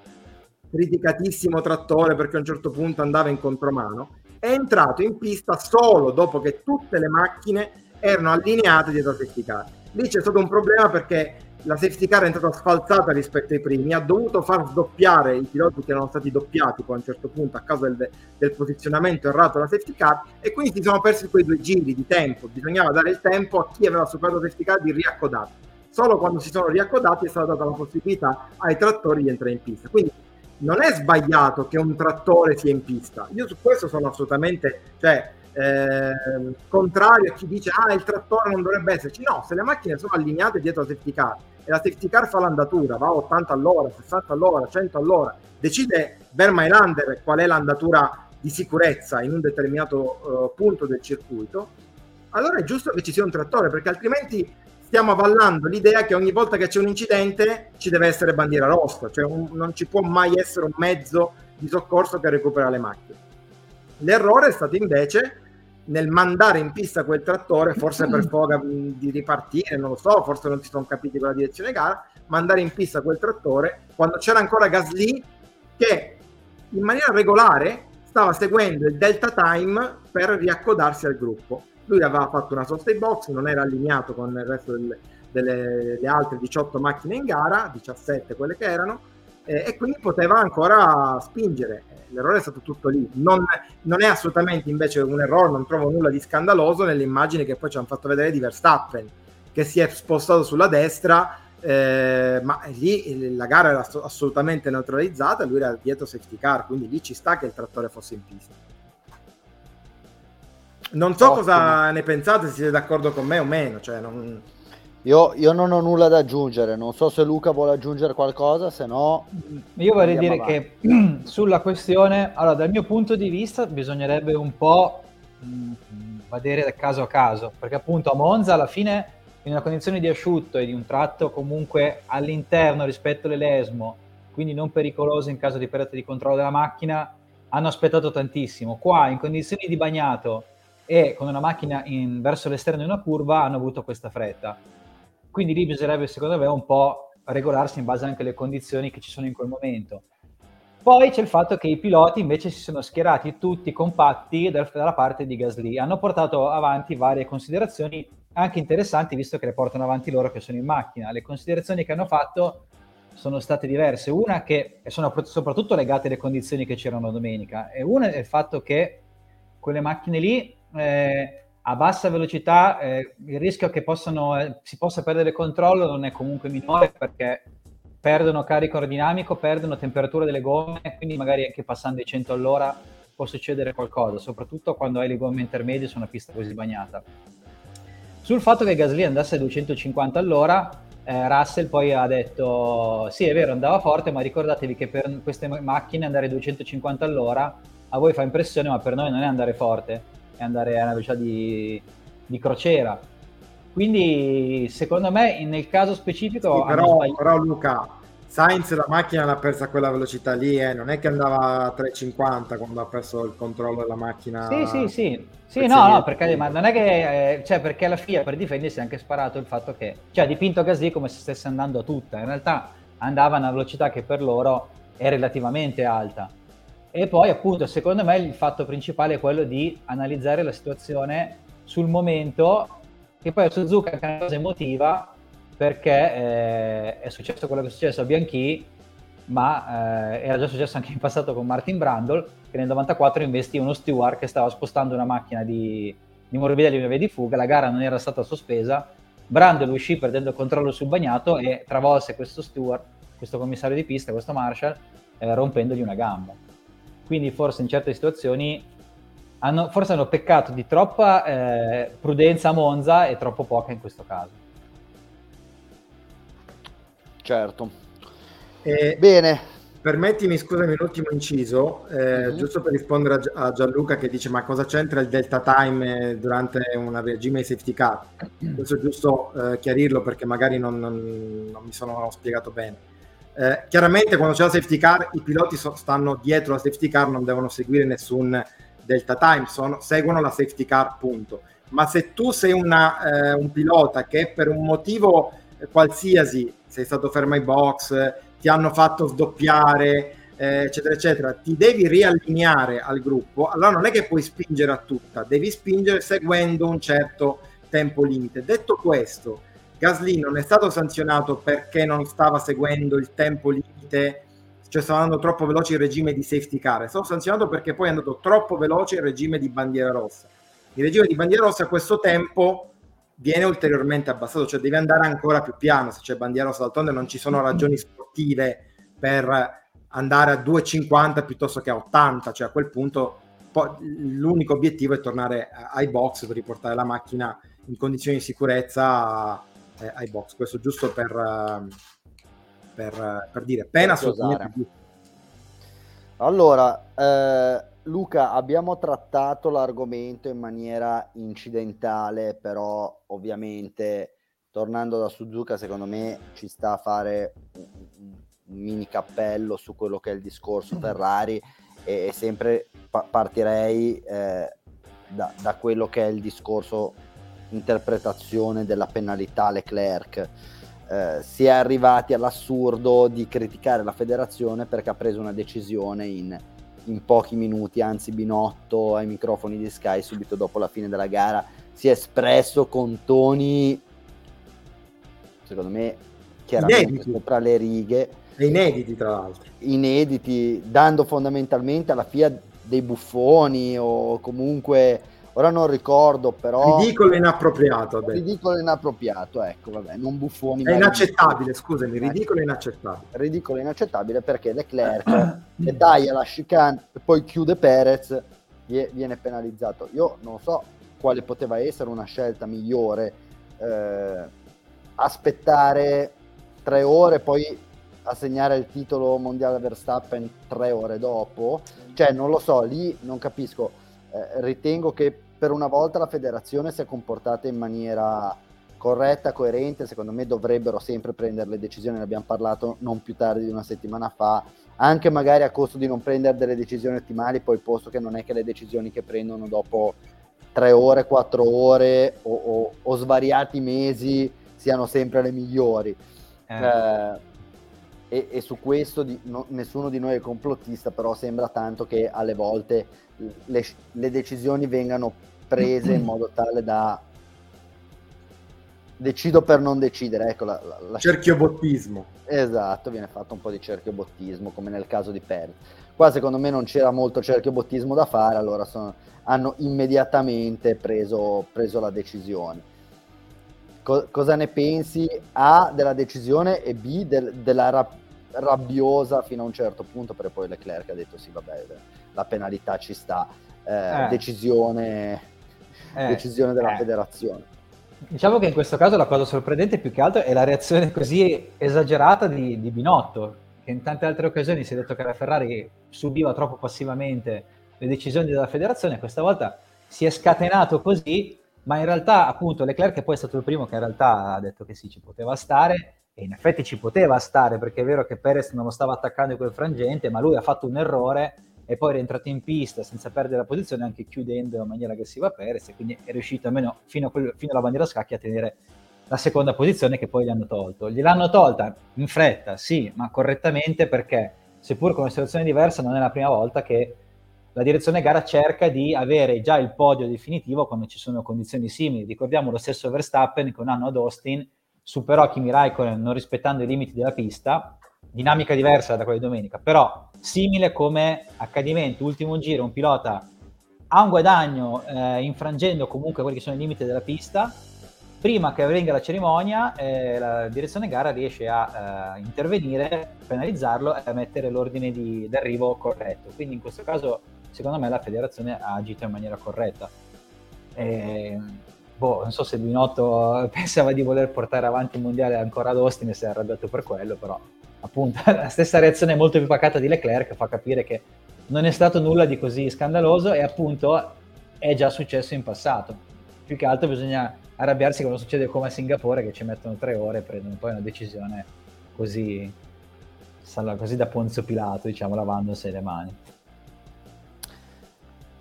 criticatissimo trattore perché a un certo punto andava in contromano, è entrato in pista solo dopo che tutte le macchine erano allineate dietro a safety car. Lì c'è stato un problema perché la safety car è entrata sfalsata rispetto ai primi, ha dovuto far sdoppiare i piloti che erano stati doppiati poi a un certo punto a causa del, del posizionamento errato della safety car e quindi si sono persi quei due giri di tempo, bisognava dare il tempo a chi aveva superato la safety car di riaccodarsi. Solo quando si sono riaccodati è stata data la possibilità ai trattori di entrare in pista. Quindi non è sbagliato che un trattore sia in pista. Io su questo sono assolutamente, cioè, eh, contrario a chi dice ah il trattore non dovrebbe esserci. No se le macchine sono allineate dietro la safety car e la safety car fa l'andatura va a 80 all'ora 60 all'ora 100 all'ora decide Vermailander qual è l'andatura di sicurezza in un determinato uh, punto del circuito allora è giusto che ci sia un trattore perché altrimenti stiamo avvallando l'idea che ogni volta che c'è un incidente ci deve essere bandiera rossa cioè un, non ci può mai essere un mezzo di soccorso che recupera le macchine l'errore è stato invece nel mandare in pista quel trattore, forse per foga di ripartire, non lo so, forse non si sono capiti con la direzione gara, mandare in pista quel trattore quando c'era ancora Gasly che in maniera regolare stava seguendo il delta time per riaccodarsi al gruppo. Lui aveva fatto una sosta box, non era allineato con il resto delle, delle altre 18 macchine in gara, 17 quelle che erano, eh, e quindi poteva ancora spingere l'errore è stato tutto lì. Non, non, è assolutamente invece un errore, non trovo nulla di scandaloso nelle immagini che poi ci hanno fatto vedere di Verstappen, che si è spostato sulla destra, eh, ma lì la gara era assolutamente neutralizzata, lui era dietro safety car, quindi lì ci sta che il trattore fosse in pista. Non so Ottimo. cosa ne pensate, se siete d'accordo con me o meno. Cioè non... Io, io, non ho nulla da aggiungere, non so se Luca vuole aggiungere qualcosa, se no... Io vorrei dire avanti. che sulla questione, allora dal mio punto di vista bisognerebbe un po' mh, vedere da caso a caso, perché appunto a Monza alla fine in una condizione di asciutto e di un tratto comunque all'interno rispetto all'Elesmo, quindi non pericoloso in caso di perdita di controllo della macchina, hanno aspettato tantissimo. Qua in condizioni di bagnato e con una macchina in, verso l'esterno di una curva hanno avuto questa fretta quindi lì bisognerebbe, secondo me, un po' regolarsi in base anche alle condizioni che ci sono in quel momento. Poi c'è il fatto che i piloti invece si sono schierati tutti compatti dalla parte di Gasly. Hanno portato avanti varie considerazioni anche interessanti, visto che le portano avanti loro che sono in macchina. Le considerazioni che hanno fatto sono state diverse. Una che sono soprattutto legate alle condizioni che c'erano domenica, e una è il fatto che quelle macchine lì eh, a bassa velocità eh, il rischio che possano, eh, si possa perdere controllo non è comunque minore perché perdono carico aerodinamico, perdono temperatura delle gomme, quindi magari anche passando i 100 all'ora può succedere qualcosa, soprattutto quando hai le gomme intermedie su una pista così bagnata. Sul fatto che Gasly andasse a 250 all'ora, eh, Russell poi ha detto sì è vero andava forte, ma ricordatevi che per queste macchine andare a 250 all'ora a voi fa impressione, ma per noi non è andare forte e andare a una velocità di, di crociera. Quindi secondo me nel caso specifico... Sì, però, però, Luca, Sainz la macchina l'ha persa a quella velocità lì, eh? non è che andava a 3,50 quando ha perso il controllo della macchina. Sì, sì, sì. Sì, no, no, perché, ma non è che, eh, cioè, perché alla FIA per difendersi ha anche sparato il fatto che, cioè, ha dipinto Gasly come se stesse andando a tutta, in realtà andava a una velocità che per loro è relativamente alta. E poi appunto secondo me il fatto principale è quello di analizzare la situazione sul momento, che poi a Suzuka è anche una cosa emotiva perché eh, è successo quello che è successo a Bianchi, ma eh, era già successo anche in passato con Martin Brandl, che nel 94 investì uno steward che stava spostando una macchina di, di morbidelli via di fuga, la gara non era stata sospesa, Brandl uscì perdendo il controllo sul bagnato e travolse questo steward, questo commissario di pista, questo Marshall, eh, rompendogli una gamba quindi forse in certe situazioni hanno, forse hanno peccato di troppa eh, prudenza a Monza e troppo poca in questo caso. Certo. Eh, Bene. Permettimi, scusami, un ultimo inciso, eh, mm-hmm. giusto per rispondere a, Gianluca che dice ma cosa c'entra il delta time durante una regime di safety car? Questo è giusto eh, chiarirlo perché magari non, non, non mi sono spiegato bene. Eh, chiaramente quando c'è la safety car i piloti so, stanno dietro la safety car, non devono seguire nessun delta time, sono, seguono la safety car punto. Ma se tu sei una, eh, un pilota che per un motivo qualsiasi sei stato fermo ai box, ti hanno fatto sdoppiare, eh, eccetera, eccetera, ti devi riallineare al gruppo, allora non è che puoi spingere a tutta, devi spingere seguendo un certo tempo limite. Detto questo, Gasly non è stato sanzionato perché non stava seguendo il tempo limite, cioè stava andando troppo veloce il regime di safety car, è stato sanzionato perché poi è andato troppo veloce il regime di bandiera rossa. Il regime di bandiera rossa a questo tempo viene ulteriormente abbassato, cioè deve andare ancora più piano se c'è bandiera rossa, d'altronde non ci sono ragioni sportive per andare a 2,50 piuttosto che a 80, cioè a quel punto l'unico obiettivo è tornare ai box per riportare la macchina in condizioni di sicurezza eh, ai box. Questo giusto per, ehm, per, per dire, pena assolutamente. Allora, eh, Luca, abbiamo trattato l'argomento in maniera incidentale, però ovviamente tornando da Suzuka, secondo me ci sta a fare un, mini cappello su quello che è il discorso mm. Ferrari e, e sempre pa- partirei eh, da, da, quello che è il discorso interpretazione della penalità Leclerc. Eh, si è arrivati all'assurdo di criticare la federazione perché ha preso una decisione in, in pochi minuti, anzi Binotto ai microfoni di Sky subito dopo la fine della gara si è espresso con toni secondo me chiaramente inediti. sopra le righe inediti tra l'altro inediti dando fondamentalmente alla FIA dei buffoni o comunque ora non ricordo però ridicolo e inappropriato ridicolo e inappropriato ecco vabbè non buffoni è inaccettabile scusami ridicolo e inaccettabile. Ridicolo e inaccettabile perché Leclerc che taglia la chicane e poi chiude Perez viene penalizzato. Io non so quale poteva essere una scelta migliore eh, aspettare tre ore poi assegnare il titolo mondiale a Verstappen tre ore dopo. Cioè non lo so lì non capisco eh, ritengo che per una volta la federazione si è comportata in maniera corretta, coerente, secondo me dovrebbero sempre prendere le decisioni, ne abbiamo parlato non più tardi di una settimana fa, anche magari a costo di non prendere delle decisioni ottimali, poi posto che non è che le decisioni che prendono dopo tre ore, quattro ore o, o, o svariati mesi siano sempre le migliori. Eh. Eh, e, e, su questo di, no, nessuno di noi è complottista, però sembra tanto che alle volte le, le decisioni vengano prese in modo tale da decido per non decidere. Ecco, la, la, la... Cerchiobottismo. Esatto, viene fatto un po' di cerchiobottismo, come nel caso di Perez. Qua secondo me non c'era molto cerchiobottismo da fare, allora sono, hanno immediatamente preso, preso la decisione. Co- cosa ne pensi A della decisione e B del, della rap- rabbiosa fino a un certo punto, perché poi Leclerc ha detto sì, vabbè, la penalità ci sta, eh, eh. decisione, eh. decisione della eh. federazione. Diciamo che in questo caso la cosa sorprendente più che altro è la reazione così esagerata di, di Binotto, che in tante altre occasioni si è detto che la Ferrari subiva troppo passivamente le decisioni della federazione, questa volta si è scatenato così, ma in realtà appunto Leclerc poi è stato il primo che in realtà ha detto che sì, ci poteva stare, e in effetti ci poteva stare, perché è vero che Perez non lo stava attaccando in quel frangente, ma lui ha fatto un errore e poi è rientrato in pista senza perdere la posizione, anche chiudendo in maniera aggressiva Perez, e quindi è riuscito almeno fino, quel, fino alla bandiera scacchi a tenere la seconda posizione che poi gli hanno tolto. Gliel'hanno tolta in fretta, sì, ma correttamente perché, seppur con una situazione diversa, non è la prima volta che la direzione gara cerca di avere già il podio definitivo quando ci sono condizioni simili. Ricordiamo lo stesso Verstappen che un anno ad Austin superò Kimi Raikkonen non rispettando i limiti della pista, dinamica diversa da quella di domenica, però simile come accadimento, ultimo giro, un pilota ha un guadagno eh, infrangendo comunque quelli che sono i limiti della pista, prima che avvenga la cerimonia eh, la direzione gara riesce a eh, intervenire, penalizzarlo e a mettere l'ordine di, d'arrivo corretto. Quindi in questo caso secondo me la federazione ha agito in maniera corretta. E, boh, non so se Binotto pensava di voler portare avanti il mondiale ancora ad Austin e si è arrabbiato per quello, però appunto la stessa reazione molto più pacata di Leclerc fa capire che non è stato nulla di così scandaloso e appunto è già successo in passato. Più che altro bisogna arrabbiarsi quando succede come a Singapore che ci mettono tre ore e prendono poi una decisione così, così da Ponzio Pilato, diciamo, lavandosi le mani.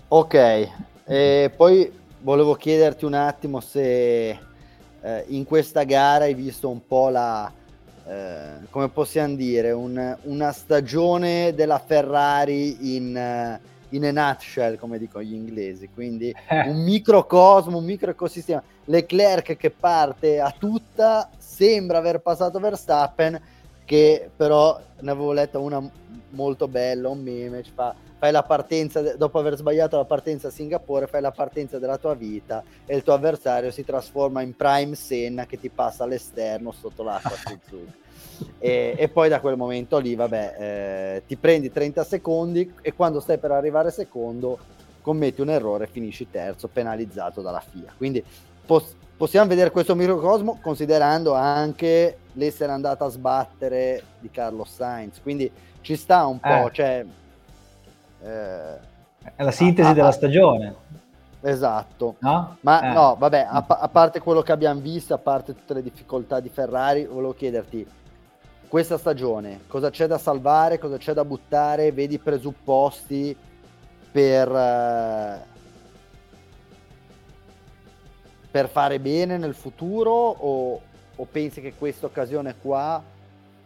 Ok, e poi volevo chiederti un attimo se eh, in questa gara hai visto un po' la, eh, come possiamo dire, un, una stagione della Ferrari in, in a nutshell, come dicono gli inglesi, quindi eh. un microcosmo, un microecosistema. Leclerc che parte a tutta, sembra aver passato Verstappen, che però ne avevo letto una molto bella, un meme, ci fa fai la partenza, dopo aver sbagliato la partenza a Singapore, fai la partenza della tua vita e il tuo avversario si trasforma in Prime Senna che ti passa all'esterno sotto l'acqua. E, e, poi da quel momento lì, vabbè, eh, ti prendi 30 secondi e quando stai per arrivare secondo commetti un errore e finisci terzo, penalizzato dalla FIA. Quindi pos- possiamo vedere questo microcosmo considerando anche l'essere andata a sbattere di Carlos Sainz. Quindi ci sta un po', eh. cioè... Eh, è la sintesi ah, della stagione. Esatto, no? ma eh. no, vabbè, a, a, parte quello che abbiamo visto, a parte tutte le difficoltà di Ferrari, volevo chiederti, questa stagione cosa c'è da salvare, cosa c'è da buttare, vedi i presupposti per, uh, per fare bene nel futuro o, o pensi che questa occasione qua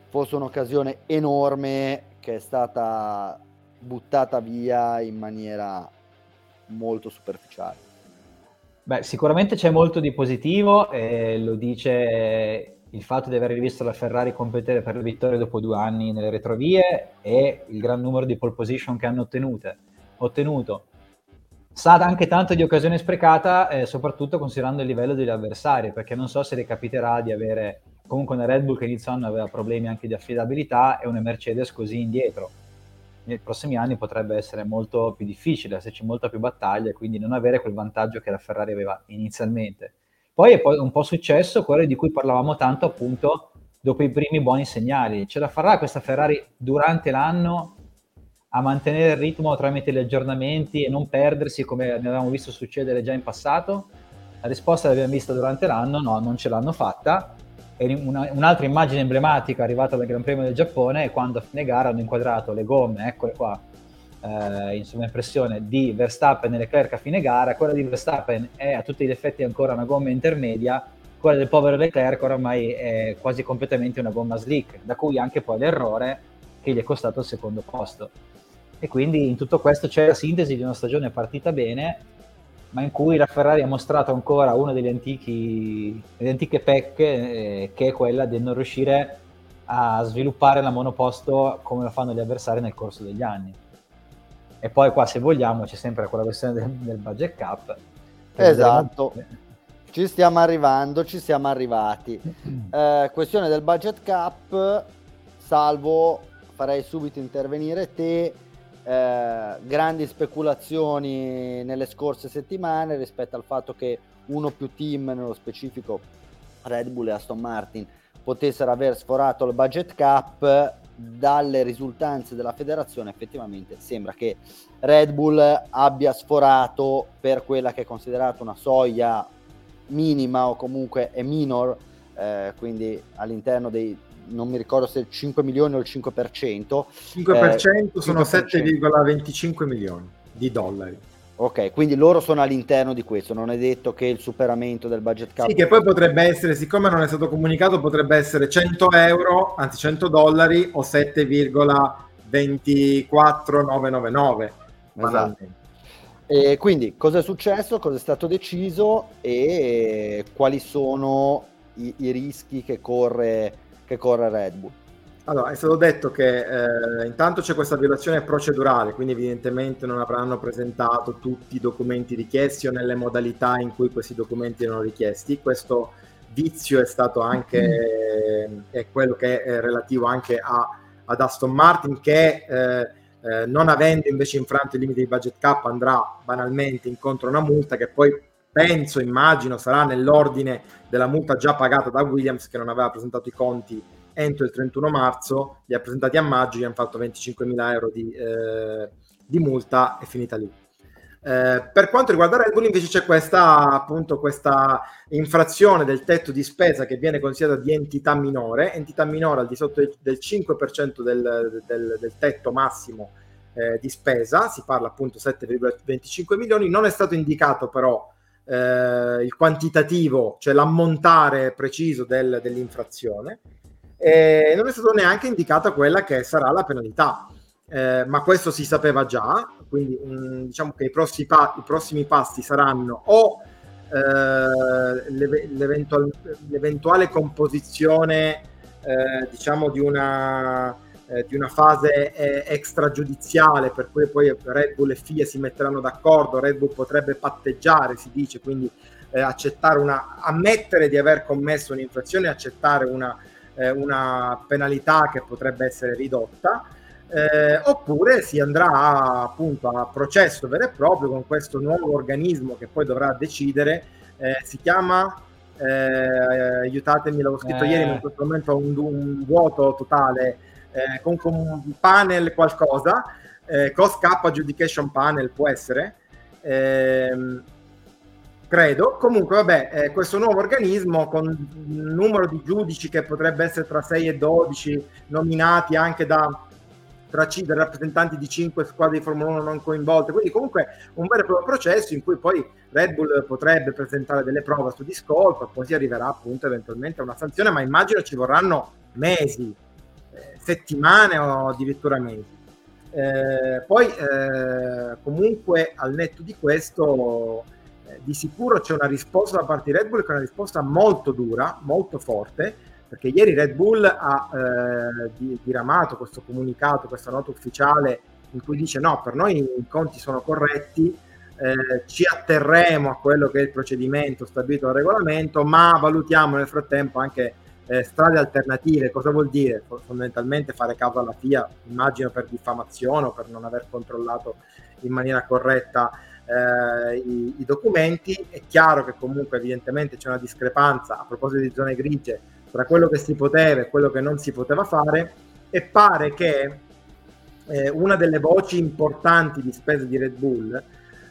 fosse un'occasione enorme che è stata buttata via in maniera molto superficiale? Beh, sicuramente c'è molto di positivo, e lo dice il fatto di aver rivisto la Ferrari competere per le vittorie dopo due anni nelle retrovie e il gran numero di pole position che hanno ottenute, ottenuto. Sa anche tanto di occasione sprecata, eh, soprattutto considerando il livello degli avversari, perché non so se le capiterà di avere comunque una Red Bull che inizio anno aveva problemi anche di affidabilità e una Mercedes così indietro. Nei prossimi anni potrebbe essere molto più difficile, esserci molta più battaglia e quindi non avere quel vantaggio che la Ferrari aveva inizialmente. Poi è un po' successo quello di cui parlavamo tanto appunto dopo i primi buoni segnali. Ce la farà questa Ferrari durante l'anno a mantenere il ritmo tramite gli aggiornamenti e non perdersi come ne avevamo visto succedere già in passato? La risposta l'abbiamo vista durante l'anno, no, non ce l'hanno fatta. Una, un'altra immagine emblematica arrivata dal Gran Premio del Giappone è quando a fine gara hanno inquadrato le gomme, eccole qua, eh, in sovraimpressione di Verstappen e Leclerc a fine gara, quella di Verstappen è a tutti gli effetti ancora una gomma intermedia, quella del povero Leclerc oramai è quasi completamente una gomma slick, da cui anche poi l'errore che gli è costato il secondo posto. E quindi in tutto questo c'è la sintesi di una stagione partita bene, ma in cui la Ferrari ha mostrato ancora una delle, antichi, delle antiche pecche, eh, che è quella di non riuscire a sviluppare la monoposto come lo fanno gli avversari nel corso degli anni. E poi qua se vogliamo c'è sempre quella questione del, del budget cap. Esatto. Vedremo... Ci stiamo arrivando, ci siamo arrivati. Eh, questione del budget cap, salvo, farei subito intervenire te. Eh, grandi speculazioni nelle scorse settimane rispetto al fatto che uno più team, nello specifico Red Bull e Aston Martin, potessero aver sforato il budget cap. Dalle risultanze della federazione effettivamente sembra che Red Bull abbia sforato per quella che è considerata una soglia minima o comunque è minor, eh, quindi all'interno dei non mi ricordo se il 5 milioni o il 5%. 5% eh, sono 7,25 milioni di dollari. Ok, quindi loro sono all'interno di questo, non è detto che il superamento del budget cap... Sì, che poi potrebbe essere, siccome non è stato comunicato, potrebbe essere 100 euro, anzi 100 dollari o 7,24999. Esatto. E quindi cosa è successo, cosa è stato deciso e quali sono i, i rischi che corre, che corre Red Bull? Allora, è stato detto che eh, intanto c'è questa violazione procedurale, quindi evidentemente non avranno presentato tutti i documenti richiesti o nelle modalità in cui questi documenti erano richiesti. Questo vizio è stato anche è quello che è relativo anche a, ad Aston Martin che eh, eh, non avendo invece infranto i limiti di budget cap andrà banalmente incontro a una multa che poi penso, immagino, sarà nell'ordine della multa già pagata da Williams che non aveva presentato i conti entro il 31 marzo, li ha presentati a maggio, gli hanno fatto 25.000 euro di, eh, di multa e finita lì. Eh, per quanto riguarda Red Bull invece c'è questa, appunto, questa infrazione del tetto di spesa che viene considerata di entità minore, entità minore al di sotto del 5% del, del, del tetto massimo eh, di spesa, si parla appunto 7,25 milioni, non è stato indicato però eh, il quantitativo, cioè l'ammontare preciso del, dell'infrazione e non è stata neanche indicata quella che sarà la penalità. eh, ma questo si sapeva già, quindi mh, diciamo che i, pa- i, prossimi passi saranno o eh, l'eventual- l'eventuale composizione eh, diciamo di una, eh, di una fase eh, extragiudiziale per cui poi Red Bull e FIA si metteranno d'accordo, Red Bull potrebbe patteggiare, si dice, quindi eh, accettare una, ammettere di aver commesso un'infrazione e accettare una, eh, una penalità che potrebbe essere ridotta. Eh, oppure si andrà appunto a processo vero e proprio con questo nuovo organismo che poi dovrà decidere, eh, si chiama, eh, aiutatemi, l'avevo scritto ieri, ma in questo momento ho un, un vuoto totale, eh, con, con, un panel qualcosa, eh, Cost Cap Adjudication Panel può essere, ehm, credo. Comunque, vabbè, eh, questo nuovo organismo con un numero di giudici che potrebbe essere tra 6 e 12, nominati anche da tra C, dai rappresentanti di 5 squadre di Formula 1 non coinvolte, quindi comunque un vero e proprio processo in cui poi Red Bull potrebbe presentare delle prove su discolpa, poi si arriverà appunto eventualmente a una sanzione, ma immagino ci vorranno mesi, eh, settimane o addirittura mesi. Eh, poi eh, comunque al netto di questo eh, di sicuro c'è una risposta da parte di Red Bull che è una risposta molto dura, molto forte, perché ieri Red Bull ha eh, diramato questo comunicato, questa nota ufficiale in cui dice no, per noi i conti sono corretti, eh, ci atterremo a quello che è il procedimento stabilito dal regolamento, ma valutiamo nel frattempo anche eh, strade alternative. Cosa vuol dire? Fondamentalmente fare caso alla FIA, immagino per diffamazione o per non aver controllato in maniera corretta eh, i, i, documenti. È chiaro che comunque evidentemente c'è una discrepanza a proposito di zone grigie tra quello che si poteva e quello che non si poteva fare e pare che eh, una delle voci importanti di spese di Red Bull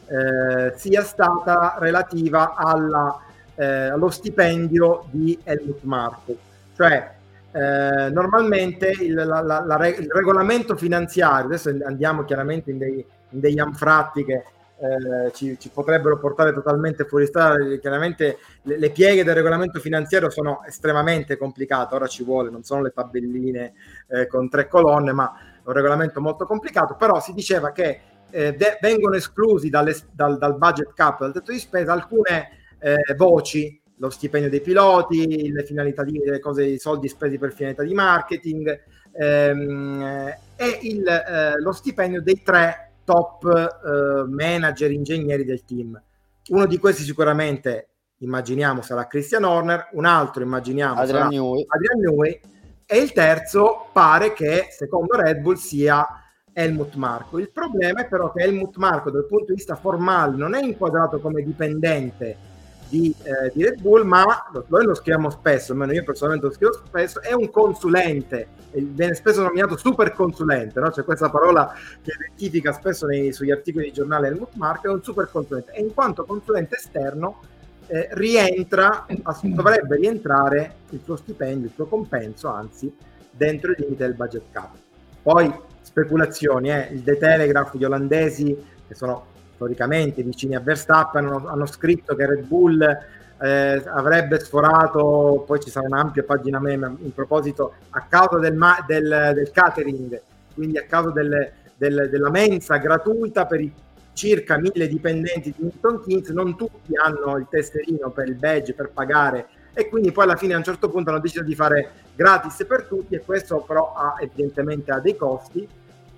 eh, sia stata relativa alla, eh, allo stipendio di Helmut Marko. Cioè, eh, normalmente il, la, la, la, il, regolamento finanziario, adesso andiamo chiaramente in, dei, in degli anfratti che eh, ci, ci, potrebbero portare totalmente fuori strada. Chiaramente le, le, pieghe del regolamento finanziario sono estremamente complicate, ora ci vuole, non sono le tabelline eh, con tre colonne, ma è un regolamento molto complicato, però si diceva che eh, de- vengono esclusi dalle, dal, dal, budget cap, dal tetto di spesa, alcune eh, voci, lo stipendio dei piloti, le finalità di le cose, i soldi spesi per finalità di marketing ehm, e il, eh, lo stipendio dei tre top eh, manager, ingegneri del team. Uno di questi sicuramente immaginiamo sarà Christian Horner, un altro immaginiamo Adrian sarà Newey. Adrian Newey e il terzo pare che secondo Red Bull sia Helmut Marko. Il problema è però che Helmut Marko dal punto di vista formale non è inquadrato come dipendente di, eh, di Red Bull, ma noi lo scriviamo spesso, almeno io personalmente lo scrivo spesso, è un consulente, viene spesso nominato super consulente, no? c'è questa parola che identifica spesso nei, sugli articoli di giornale Helmut Mark, è un super consulente e in quanto consulente esterno eh, rientra, dovrebbe rientrare il suo stipendio, il suo compenso, anzi, dentro il limite del budget cap. Poi speculazioni, eh, il The Telegraph, gli olandesi, che sono storicamente vicini a Verstappen, hanno, hanno scritto che Red Bull eh, avrebbe sforato, poi ci sarà un'ampia pagina meme in proposito, a causa del, ma- del, del catering, quindi a causa del, del, della mensa gratuita per i circa mille dipendenti di Milton Keynes, non tutti hanno il tesserino per il badge per pagare e quindi poi alla fine a un certo punto hanno deciso di fare gratis per tutti e questo però ha, evidentemente ha dei costi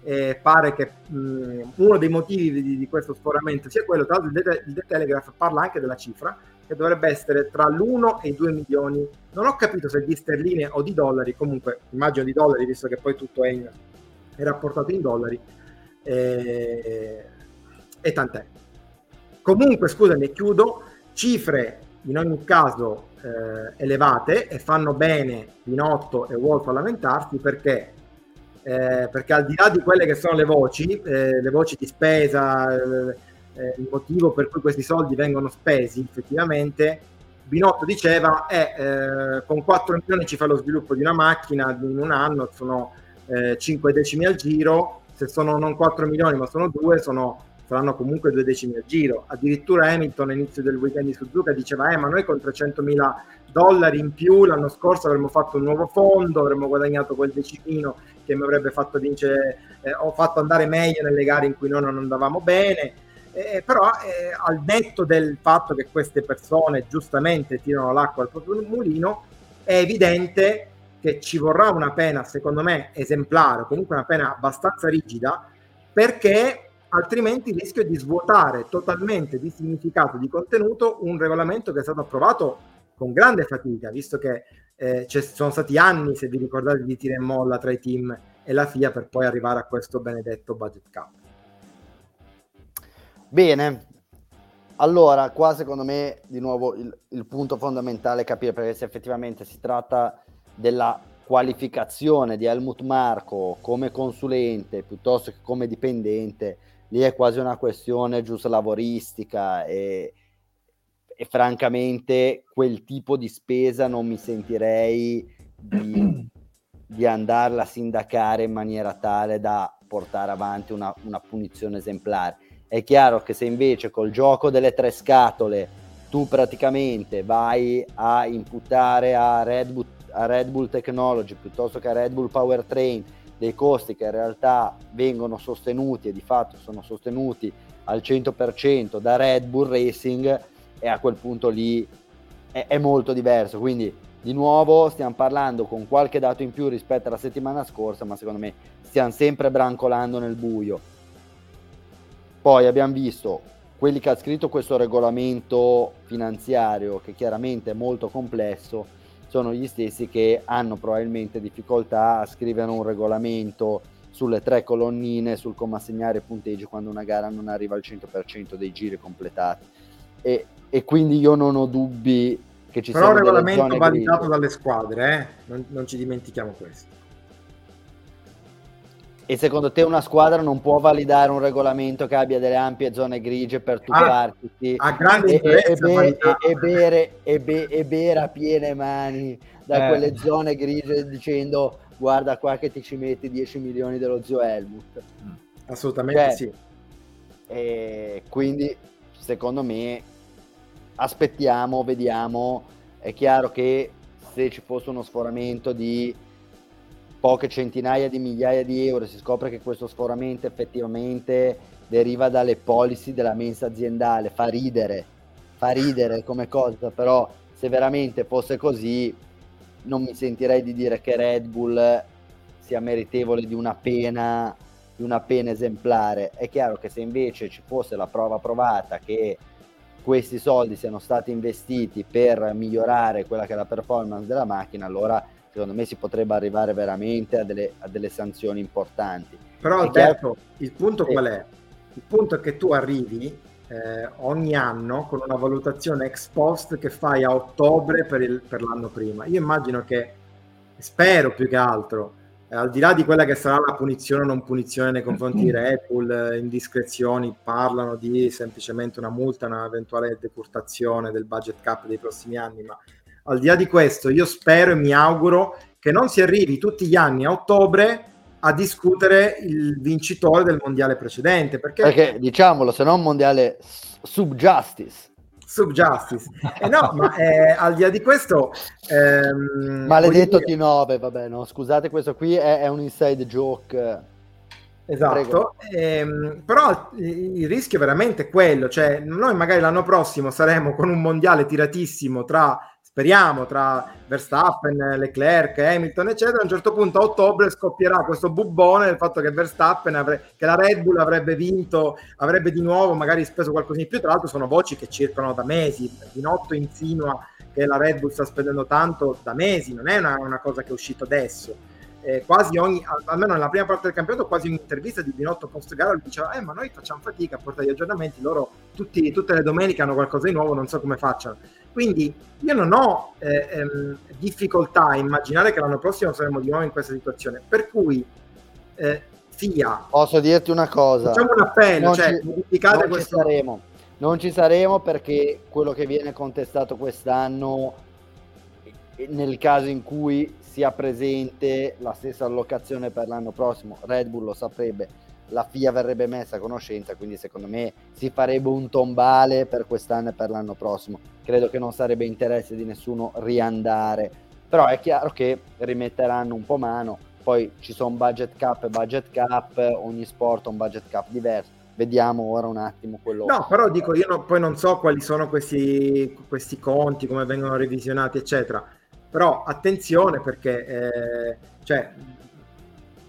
eh, pare che mh, uno dei motivi di, di, questo sforamento sia quello, tra l'altro il, The, il The Telegraph parla anche della cifra, che dovrebbe essere tra l'1 e i 2 milioni. Non ho capito se di sterline o di dollari, comunque immagino di dollari, visto che poi tutto è, in, è rapportato in dollari. Eh, e tant'è. Comunque, scusami, chiudo, cifre in ogni caso eh, elevate e fanno bene Pinotto e Wolf a lamentarsi perché eh, perché al di là di quelle che sono le voci, eh, le voci di spesa, eh, eh il motivo per cui questi soldi vengono spesi effettivamente, Binotto diceva eh, con 4 milioni ci fa lo sviluppo di una macchina in un anno, sono 5 eh, decimi al giro, se sono non 4 milioni ma sono 2, sono saranno comunque due decimi al giro. Addirittura Hamilton all'inizio del weekend di Suzuka diceva eh ma noi con 300.000 dollari in più l'anno scorso avremmo fatto un nuovo fondo, avremmo guadagnato quel decimino che mi avrebbe fatto vincere eh, o fatto andare meglio nelle gare in cui noi non andavamo bene. Eh, però eh, al netto del fatto che queste persone giustamente tirano l'acqua al proprio mulino, è evidente che ci vorrà una pena, secondo me, esemplare, comunque una pena abbastanza rigida, perché altrimenti rischio di svuotare totalmente di significato, di contenuto, un regolamento che è stato approvato con grande fatica, visto che eh, ci sono stati anni, se vi ricordate, di tira e molla tra i team e la FIA per poi arrivare a questo benedetto budget cap. Bene, allora qua secondo me di nuovo il, il punto fondamentale è capire perché se effettivamente si tratta della qualificazione di Helmut Marco come consulente piuttosto che come dipendente, lì è quasi una questione giusto lavoristica e, e francamente quel tipo di spesa non mi sentirei di, di andarla a sindacare in maniera tale da portare avanti una, una punizione esemplare. È chiaro che se invece col gioco delle tre scatole tu praticamente vai a imputare a Red Bull a Red Bull Technology piuttosto che a Red Bull Powertrain dei costi che in realtà vengono sostenuti e di fatto sono sostenuti al 100% da Red Bull Racing e a quel punto lì è, è molto diverso. Quindi di nuovo stiamo parlando con qualche dato in più rispetto alla settimana scorsa, ma secondo me stiamo sempre brancolando nel buio. Poi abbiamo visto quelli che ha scritto questo regolamento finanziario, che chiaramente è molto complesso, sono gli stessi che hanno probabilmente difficoltà a scrivere un regolamento sulle tre colonnine, sul come assegnare punteggi quando una gara non arriva al 100% dei giri completati. E, e quindi io non ho dubbi che ci Però siano Però il regolamento validato dalle squadre, eh? non, non ci dimentichiamo questo. E secondo te una squadra non può validare un regolamento che abbia delle ampie zone grigie per tuffarti ah, e, e, e, be, e, bere, e, be, e bere a piene mani da eh. quelle zone grigie dicendo guarda qua che ti ci metti 10 milioni dello zio Helmut. Assolutamente cioè, sì. E quindi secondo me aspettiamo, vediamo. È chiaro che se ci fosse uno sforamento di poche centinaia di migliaia di euro, si scopre che questo sforamento effettivamente deriva dalle policy della mensa aziendale, fa ridere, fa ridere come cosa, però se veramente fosse così non mi sentirei di dire che Red Bull sia meritevole di una pena, di una pena esemplare. È chiaro che se invece ci fosse la prova provata che questi soldi siano stati investiti per migliorare quella che è la performance della macchina, allora secondo me si potrebbe arrivare veramente a delle, a delle sanzioni importanti. Però Alberto, il punto qual è? Il punto è che tu arrivi eh, ogni anno con una valutazione ex post che fai a ottobre per, il, per l'anno prima. Io immagino che, spero più che altro, eh, al di là di quella che sarà la punizione o non punizione nei confronti di Red Bull, eh, indiscrezioni, parlano di semplicemente una multa, una eventuale decurtazione del budget cap dei prossimi anni, ma al di là di questo, io spero e mi auguro che non si arrivi tutti gli anni a ottobre a discutere il vincitore del mondiale precedente. Perché, perché diciamolo, se non mondiale subjustice. Subjustice. Eh no, ma eh, al di là di questo... Ehm, Maledetto dire... T9, vabbè, no, scusate, questo qui è, è un inside joke. Esatto, ehm, però il, il rischio è veramente quello, cioè noi magari l'anno prossimo saremo con un mondiale tiratissimo tra speriamo, tra Verstappen, Leclerc, Hamilton, eccetera, a un certo punto a ottobre scoppierà questo bubbone del fatto che Verstappen, avre- che la Red Bull avrebbe vinto, avrebbe di nuovo magari speso qualcosa in più, tra l'altro sono voci che circolano da mesi, Binotto insinua che la Red Bull sta spendendo tanto da mesi, non è una, una cosa che è uscita adesso eh, quasi ogni, almeno nella prima parte del campionato, quasi un'intervista di Binotto post gara diceva: Eh, ma noi facciamo fatica a portare gli aggiornamenti, loro tutti, tutte le domeniche hanno qualcosa di nuovo, non so come facciano. Quindi io non ho eh, ehm, difficoltà a immaginare che l'anno prossimo saremo di nuovo in questa situazione. Per cui eh, FIA. Posso dirti una cosa? Facciamo un appello, non cioè, ci, non questo. Ci saremo. Non ci saremo perché quello che viene contestato quest'anno, nel caso in cui sia presente la stessa allocazione per l'anno prossimo, Red Bull lo saprebbe, la FIA verrebbe messa a conoscenza, quindi secondo me si farebbe un tombale per quest'anno e per l'anno prossimo. Credo che non sarebbe interesse di nessuno riandare, però è chiaro che rimetteranno un po' mano, poi ci sono budget cap e budget cap, ogni sport ha un budget cap diverso. Vediamo ora un attimo quello. No, però dico, io no, poi non so quali sono questi, questi conti, come vengono revisionati, eccetera. Però attenzione perché eh, cioè,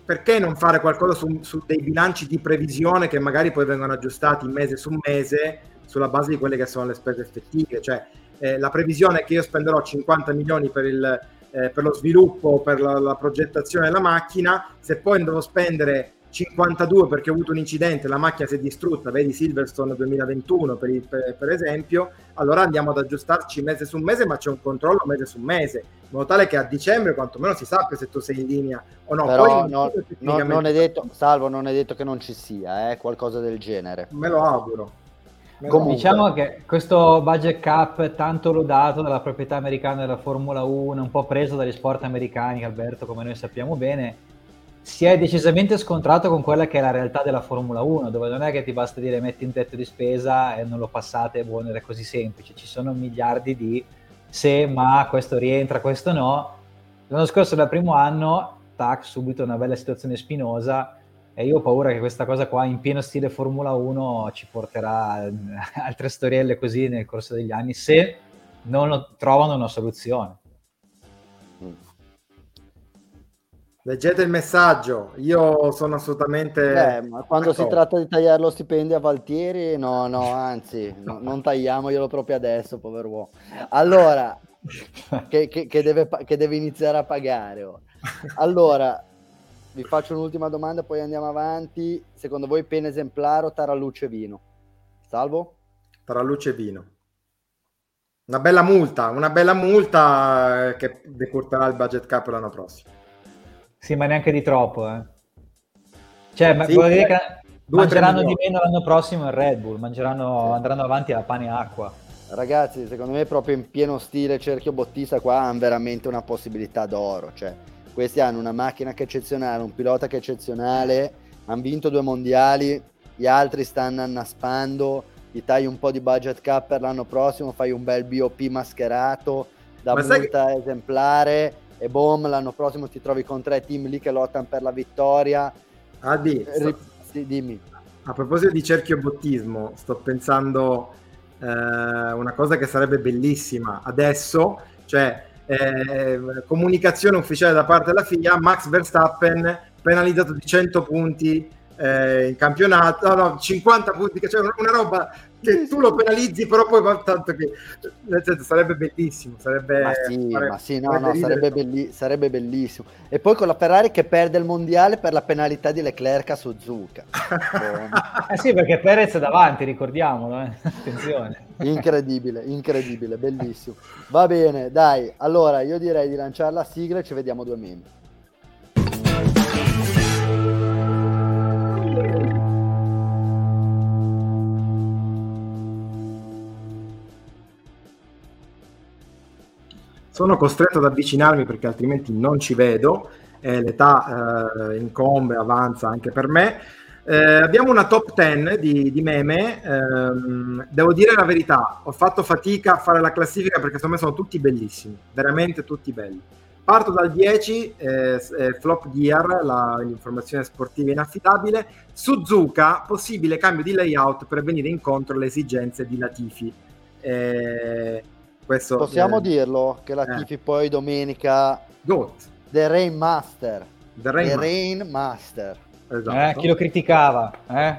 perché non fare qualcosa su, su, dei bilanci di previsione che magari poi vengono aggiustati mese su mese sulla base di quelle che sono le spese effettive? Cioè, eh, la previsione è che io spenderò 50 milioni per, il, eh, per lo sviluppo, per la, la, progettazione della macchina, se poi devo spendere 52 perché ho avuto un incidente, la macchina si è distrutta, vedi Silverstone 2021 per, il, per, per, esempio, allora andiamo ad aggiustarci mese su mese, ma c'è un controllo mese su mese, in modo tale che a dicembre quantomeno si sappia se tu sei in linea o no. Però Poi, no, no, non è detto, Salvo, non è detto che non ci sia, eh, qualcosa del genere. Me lo auguro. Comunque. Diciamo che questo budget cap tanto lodato dalla proprietà americana della Formula 1, un po' preso dagli sport americani, Alberto, come noi sappiamo bene, si è decisamente scontrato con quella che è la realtà della Formula 1, dove non è che ti basta dire metti un tetto di spesa e non lo passate buono, è così semplice, ci sono miliardi di se, ma, questo rientra, questo no. L'anno scorso, dal primo anno, tac, subito una bella situazione spinosa e io ho paura che questa cosa qua, in pieno stile Formula 1, ci porterà altre storielle così nel corso degli anni, se non trovano una soluzione. Leggete il messaggio, io sono assolutamente... Beh, ma quando d'accordo. si tratta di tagliare lo stipendio a Valtieri, no, no, anzi, no, non tagliamoglielo proprio adesso, povero uomo. Allora, che, che, che, deve, che, deve, iniziare a pagare. Oh. Allora, vi faccio un'ultima domanda, poi andiamo avanti. Secondo voi pena esemplare o taraluce vino? Salvo? Taraluce vino. Una bella multa, una bella multa eh, che decurterà il budget cap l'anno prossimo. Sì, ma neanche di troppo, eh. Cioè, sì, vuol dire che mangeranno di meno l'anno prossimo il Red Bull, mangeranno, sì. andranno avanti a pane e acqua. Ragazzi, secondo me proprio in pieno stile cerchio bottista qua hanno veramente una possibilità d'oro, cioè questi hanno una macchina che è eccezionale, un pilota che è eccezionale, hanno vinto due mondiali, gli altri stanno annaspando, gli tagli un po' di budget cap per l'anno prossimo, fai un bel BOP mascherato da Ma multa che... esemplare e boom, l'anno prossimo ti trovi con tre team lì che lottano per la vittoria. Adi, sto... sì, dimmi. A proposito di cerchio bottismo, sto pensando eh, una cosa che sarebbe bellissima adesso, cioè eh, comunicazione ufficiale da parte della FIA, Max Verstappen penalizzato di 100 punti eh, in campionato, no, no, 50 punti, cioè una roba che tu lo penalizzi, però poi va tanto che nel senso sarebbe bellissimo. Sarebbe, ma sì, fare, ma sì no, no, sarebbe, belli, sarebbe, bellissimo. E poi con la Ferrari che perde il mondiale per la penalità di Leclerc a Suzuka. eh sì, perché Perez è davanti, ricordiamolo. Eh. Attenzione. incredibile, incredibile, bellissimo. Va bene, dai. Allora io direi di lanciare la sigla e ci vediamo due meme. Sono costretto ad avvicinarmi perché altrimenti non ci vedo, eh, l'età eh, incombe, avanza anche per me. Eh, abbiamo una top 10 di, di meme, ehm, devo dire la verità, ho fatto fatica a fare la classifica perché secondo me sono tutti bellissimi, veramente tutti belli. Parto dal 10, eh, eh, Flop Gear, la, l'informazione sportiva inaffidabile, Suzuka, possibile cambio di layout per venire incontro alle esigenze di Latifi. Eh, questo, Possiamo eh, dirlo che la Tifi eh. poi domenica Goat. The Rain Master. The Rain, The Rain Master. Esatto. Eh, chi lo criticava? Eh?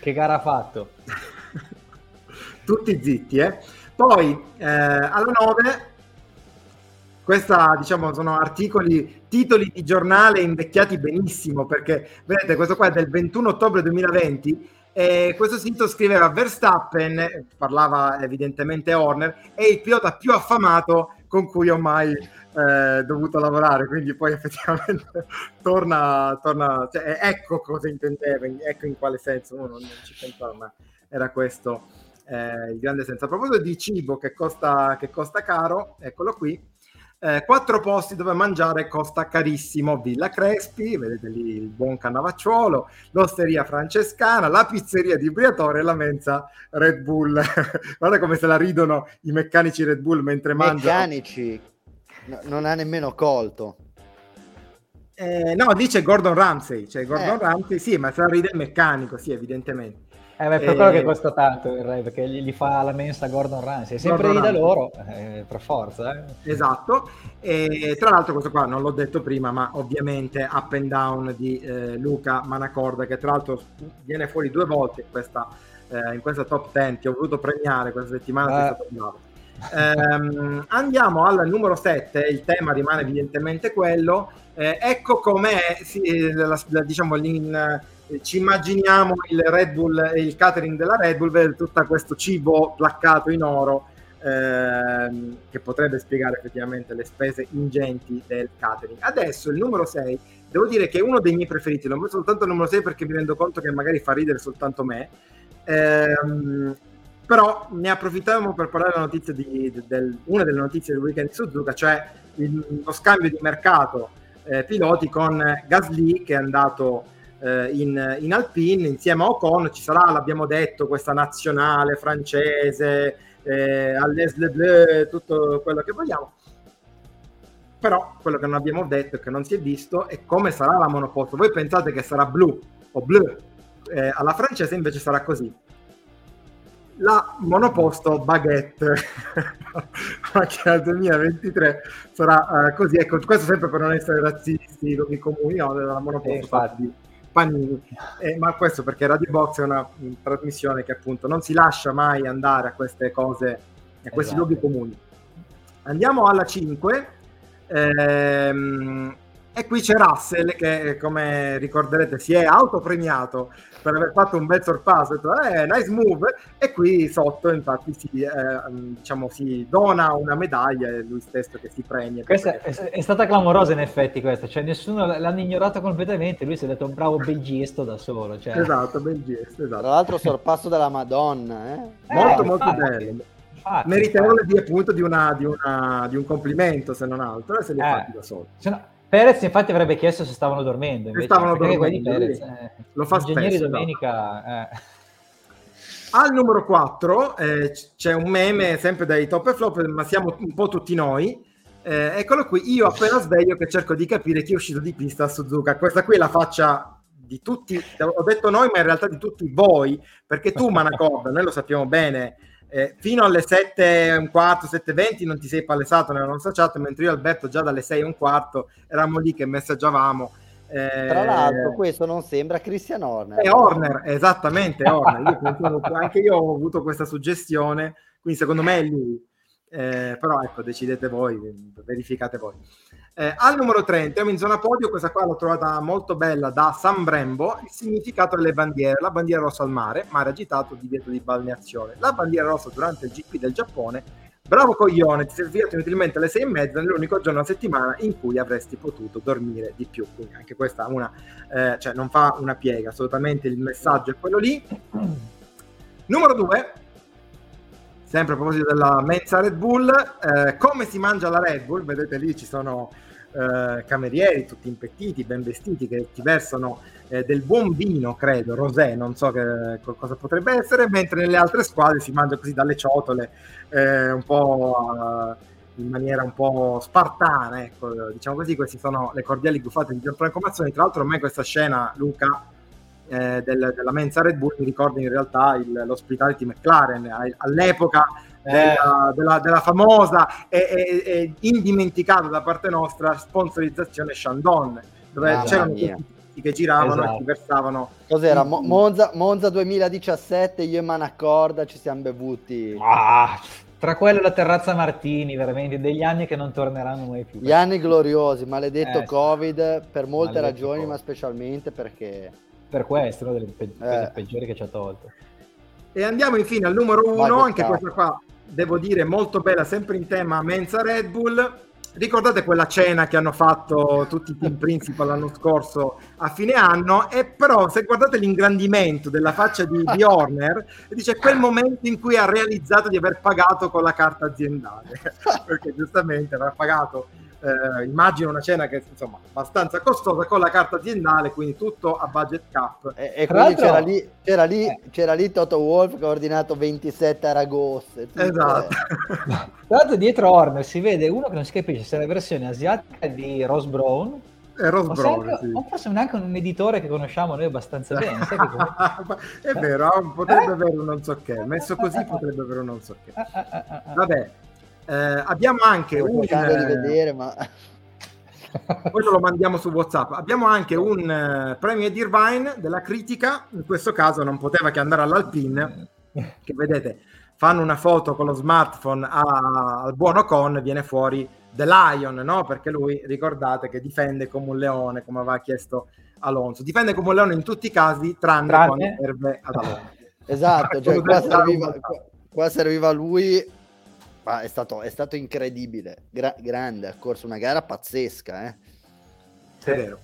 Che gara ha fatto? Tutti zitti, eh. Poi eh, alla 9 questa diciamo sono articoli, titoli di giornale invecchiati benissimo perché vedete questo qua è del 21 ottobre 2020 e questo sito scriveva Verstappen, parlava evidentemente Horner, è il pilota più affamato con cui ho mai eh, dovuto lavorare, quindi poi effettivamente torna, torna cioè, ecco cosa intendeva, ecco in quale senso, uno non ci pensava, ma era questo eh, il grande senso. A proposito di cibo che costa, che costa caro, eccolo qui, eh, quattro posti dove mangiare costa carissimo. Villa Crespi, vedete lì il buon Cannavacciuolo, l'Osteria Francescana, la pizzeria di Briatore e la mensa Red Bull. Guarda come se la ridono i meccanici Red Bull mentre mangiano. Meccanici, no, non ha nemmeno colto. Eh, no, dice Gordon Ramsay, cioè Gordon eh. Ramsay, sì, ma se la ride il meccanico, sì, evidentemente. Eh, beh, per eh, quello che costa tanto il re, perché gli, gli fa la mensa Gordon Ramsay, è sempre lì da loro, eh, per forza. Eh. Esatto, e tra l'altro questo qua non l'ho detto prima, ma ovviamente Up and Down di eh, Luca Manacorda, che tra l'altro viene fuori due volte in questa, eh, in questa top 10, ti ho voluto premiare questa settimana, eh. ehm, andiamo al numero 7, il tema rimane evidentemente quello, ecco com'è, sì, la, la, diciamo, in ci immaginiamo il Red Bull il catering della Red Bull vede tutto questo cibo placcato in oro ehm, che potrebbe spiegare effettivamente le spese ingenti del catering. Adesso il numero 6, devo dire che è uno dei miei preferiti, l'ho messo soltanto il numero 6 perché mi rendo conto che magari fa ridere soltanto me. Ehm, però ne approfittiamo per parlare della notizia di, del, una delle notizie del weekend di Suzuka, cioè il, lo scambio di mercato eh, piloti con Gasly che è andato eh, in, in, Alpine insieme a Ocon ci sarà, l'abbiamo detto, questa nazionale francese, eh, all'Es Le Bleu, tutto quello che vogliamo. Però quello che non abbiamo detto e che non si è visto è come sarà la monoposto. Voi pensate che sarà blu o bleu? Eh, alla francese invece sarà così. La monoposto baguette macchina 2023 sarà uh, così. Ecco, questo sempre per non essere razzisti, luoghi comuni, no, la monoposto eh, Panini, eh, ma questo perché Radio Box è una trasmissione che appunto non si lascia mai andare a queste cose, a questi esatto. luoghi comuni. Andiamo alla 5. Ehm, e qui c'è Russell che, come ricorderete, si è autopremiato per aver fatto un bel sorpasso, detto, eh, nice move, e qui sotto infatti si, eh, diciamo, si dona una medaglia, è lui stesso che si premia. Questa è, è, stata clamorosa in effetti questa, cioè nessuno l'hanno ignorato completamente, lui si è detto un bravo bel gesto da solo. Cioè. Esatto, bel gesto, esatto. Tra l'altro sorpasso della Madonna, eh? molto eh, molto bello. Infatti, meritevole di appunto di, una, di, una, di, un complimento se non altro e se li ha eh, fatti da solo. Perez infatti avrebbe chiesto se stavano dormendo. Invece, stavano dormendo. Perez, eh, lo fa Ingegneri spesso, domenica... Eh. Al numero 4 eh, c'è un meme sempre dai top e flop, ma siamo un po' tutti noi. Eh, eccolo qui, io appena sveglio che cerco di capire chi è uscito di pista a Suzuka. Questa qui è la faccia di tutti, ho detto noi, ma in realtà di tutti voi, perché tu Manacorda, noi lo sappiamo bene, eh, fino alle 7 e un quarto, 7.20 non ti sei palesato nella nostra chat, mentre io e Alberto già dalle 6 e un quarto eravamo lì che messaggiavamo. Eh, Tra l'altro, questo non sembra Christian Horner. È Horner, esattamente Horner. Io anche io ho avuto questa suggestione, quindi secondo me è lui. Eh, però ecco, decidete voi, verificate voi. Eh, al numero 30, in zona podio, questa qua l'ho trovata molto bella da San Brembo, il significato delle bandiere, la bandiera rossa al mare, mare agitato, divieto di balneazione, la bandiera rossa durante il GP del Giappone, bravo coglione, ti sei svegliato inutilmente alle sei e mezza nell'unico giorno della settimana in cui avresti potuto dormire di più, quindi anche questa una, eh, cioè non fa una piega, assolutamente il messaggio è quello lì. Numero 2, sempre a proposito della mensa Red Bull, eh, come si mangia la Red Bull? Vedete lì ci sono eh, camerieri tutti impettiti, ben vestiti, che ti versano eh, del buon vino, credo, rosé, non so che, cosa potrebbe essere, mentre nelle altre squadre si mangia così dalle ciotole, eh, un po' eh, in maniera un po' spartana, ecco, diciamo così, queste sono le cordiali gufate di Gianfranco Mazzoni. Tra l'altro a me questa scena, Luca, eh, del, della mensa Red Bull mi ricorda in realtà il, l'ospitality McLaren all'epoca della, eh. della, della, famosa e, e, e, indimenticata da parte nostra sponsorizzazione Shandon dove ah, c'erano tutti che giravano esatto. e ti versavano cos'era Mo- Monza, Monza 2017 io e Manaccorda ci siamo bevuti ah, tra quello e la terrazza Martini veramente degli anni che non torneranno mai più gli anni gloriosi maledetto eh, covid per molte ragioni COVID. ma specialmente perché per questo una delle pe- eh. peggiori che ci ha tolto e andiamo infine al numero uno, anche questa qua devo dire molto bella, sempre in tema Menza Red Bull. ricordate quella cena che hanno fatto tutti i team principal l'anno scorso a fine anno e però se guardate l'ingrandimento della faccia di, di Horner dice quel momento in cui ha realizzato di aver pagato con la carta aziendale perché giustamente avrà pagato eh, immagino una cena che insomma abbastanza costosa con la carta aziendale, quindi tutto a budget cap. E, e quindi c'era lì, c'era, lì, eh. c'era lì Toto Wolf che ha ordinato 27 aragosse. Esatto. Tra l'altro dietro Horner si vede uno che non si capisce se è la versione asiatica di Rose Brown è Rose o, Brown, sempre, sì. o forse neanche un editore che conosciamo noi abbastanza bene. è vero, potrebbe eh? avere un non so che, messo così potrebbe avere un non so che. Vabbè, eh, abbiamo anche un... di vedere, ma... Poi lo mandiamo su WhatsApp. Abbiamo anche un uh, premio di Irvine della critica, in questo caso non poteva che andare all'Alpine, che vedete, fanno una foto con lo smartphone a, al buono con, viene fuori The Lion, no? Perché lui, ricordate, che difende come un leone, come aveva chiesto Alonso. Difende come un leone in tutti i casi, tranne, tranne. quando serve ad Alonso. Esatto, cioè, qua, serviva, qua serviva lui ma è stato, è stato incredibile, Gra- grande, ha corso una gara pazzesca. Eh? È vero.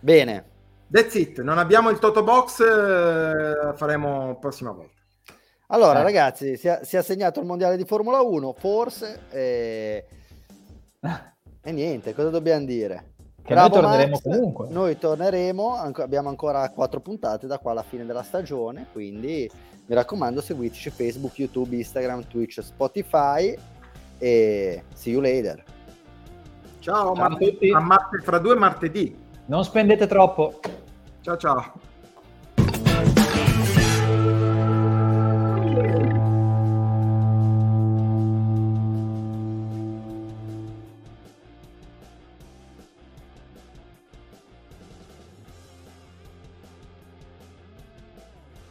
Bene. That's it, non abbiamo il Toto Box, eh, faremo prossima volta. Allora, eh. ragazzi, si è, si è, assegnato il mondiale di Formula 1, forse, e, e niente, cosa dobbiamo dire? Che Bravo noi torneremo Max, comunque. Noi torneremo, abbiamo ancora quattro puntate da qua alla fine della stagione, quindi mi raccomando seguiteci Facebook, YouTube, Instagram, Twitch, Spotify e see you later. Ciao, ciao a, tutti. a marte, fra due martedì. Non spendete troppo. Ciao ciao.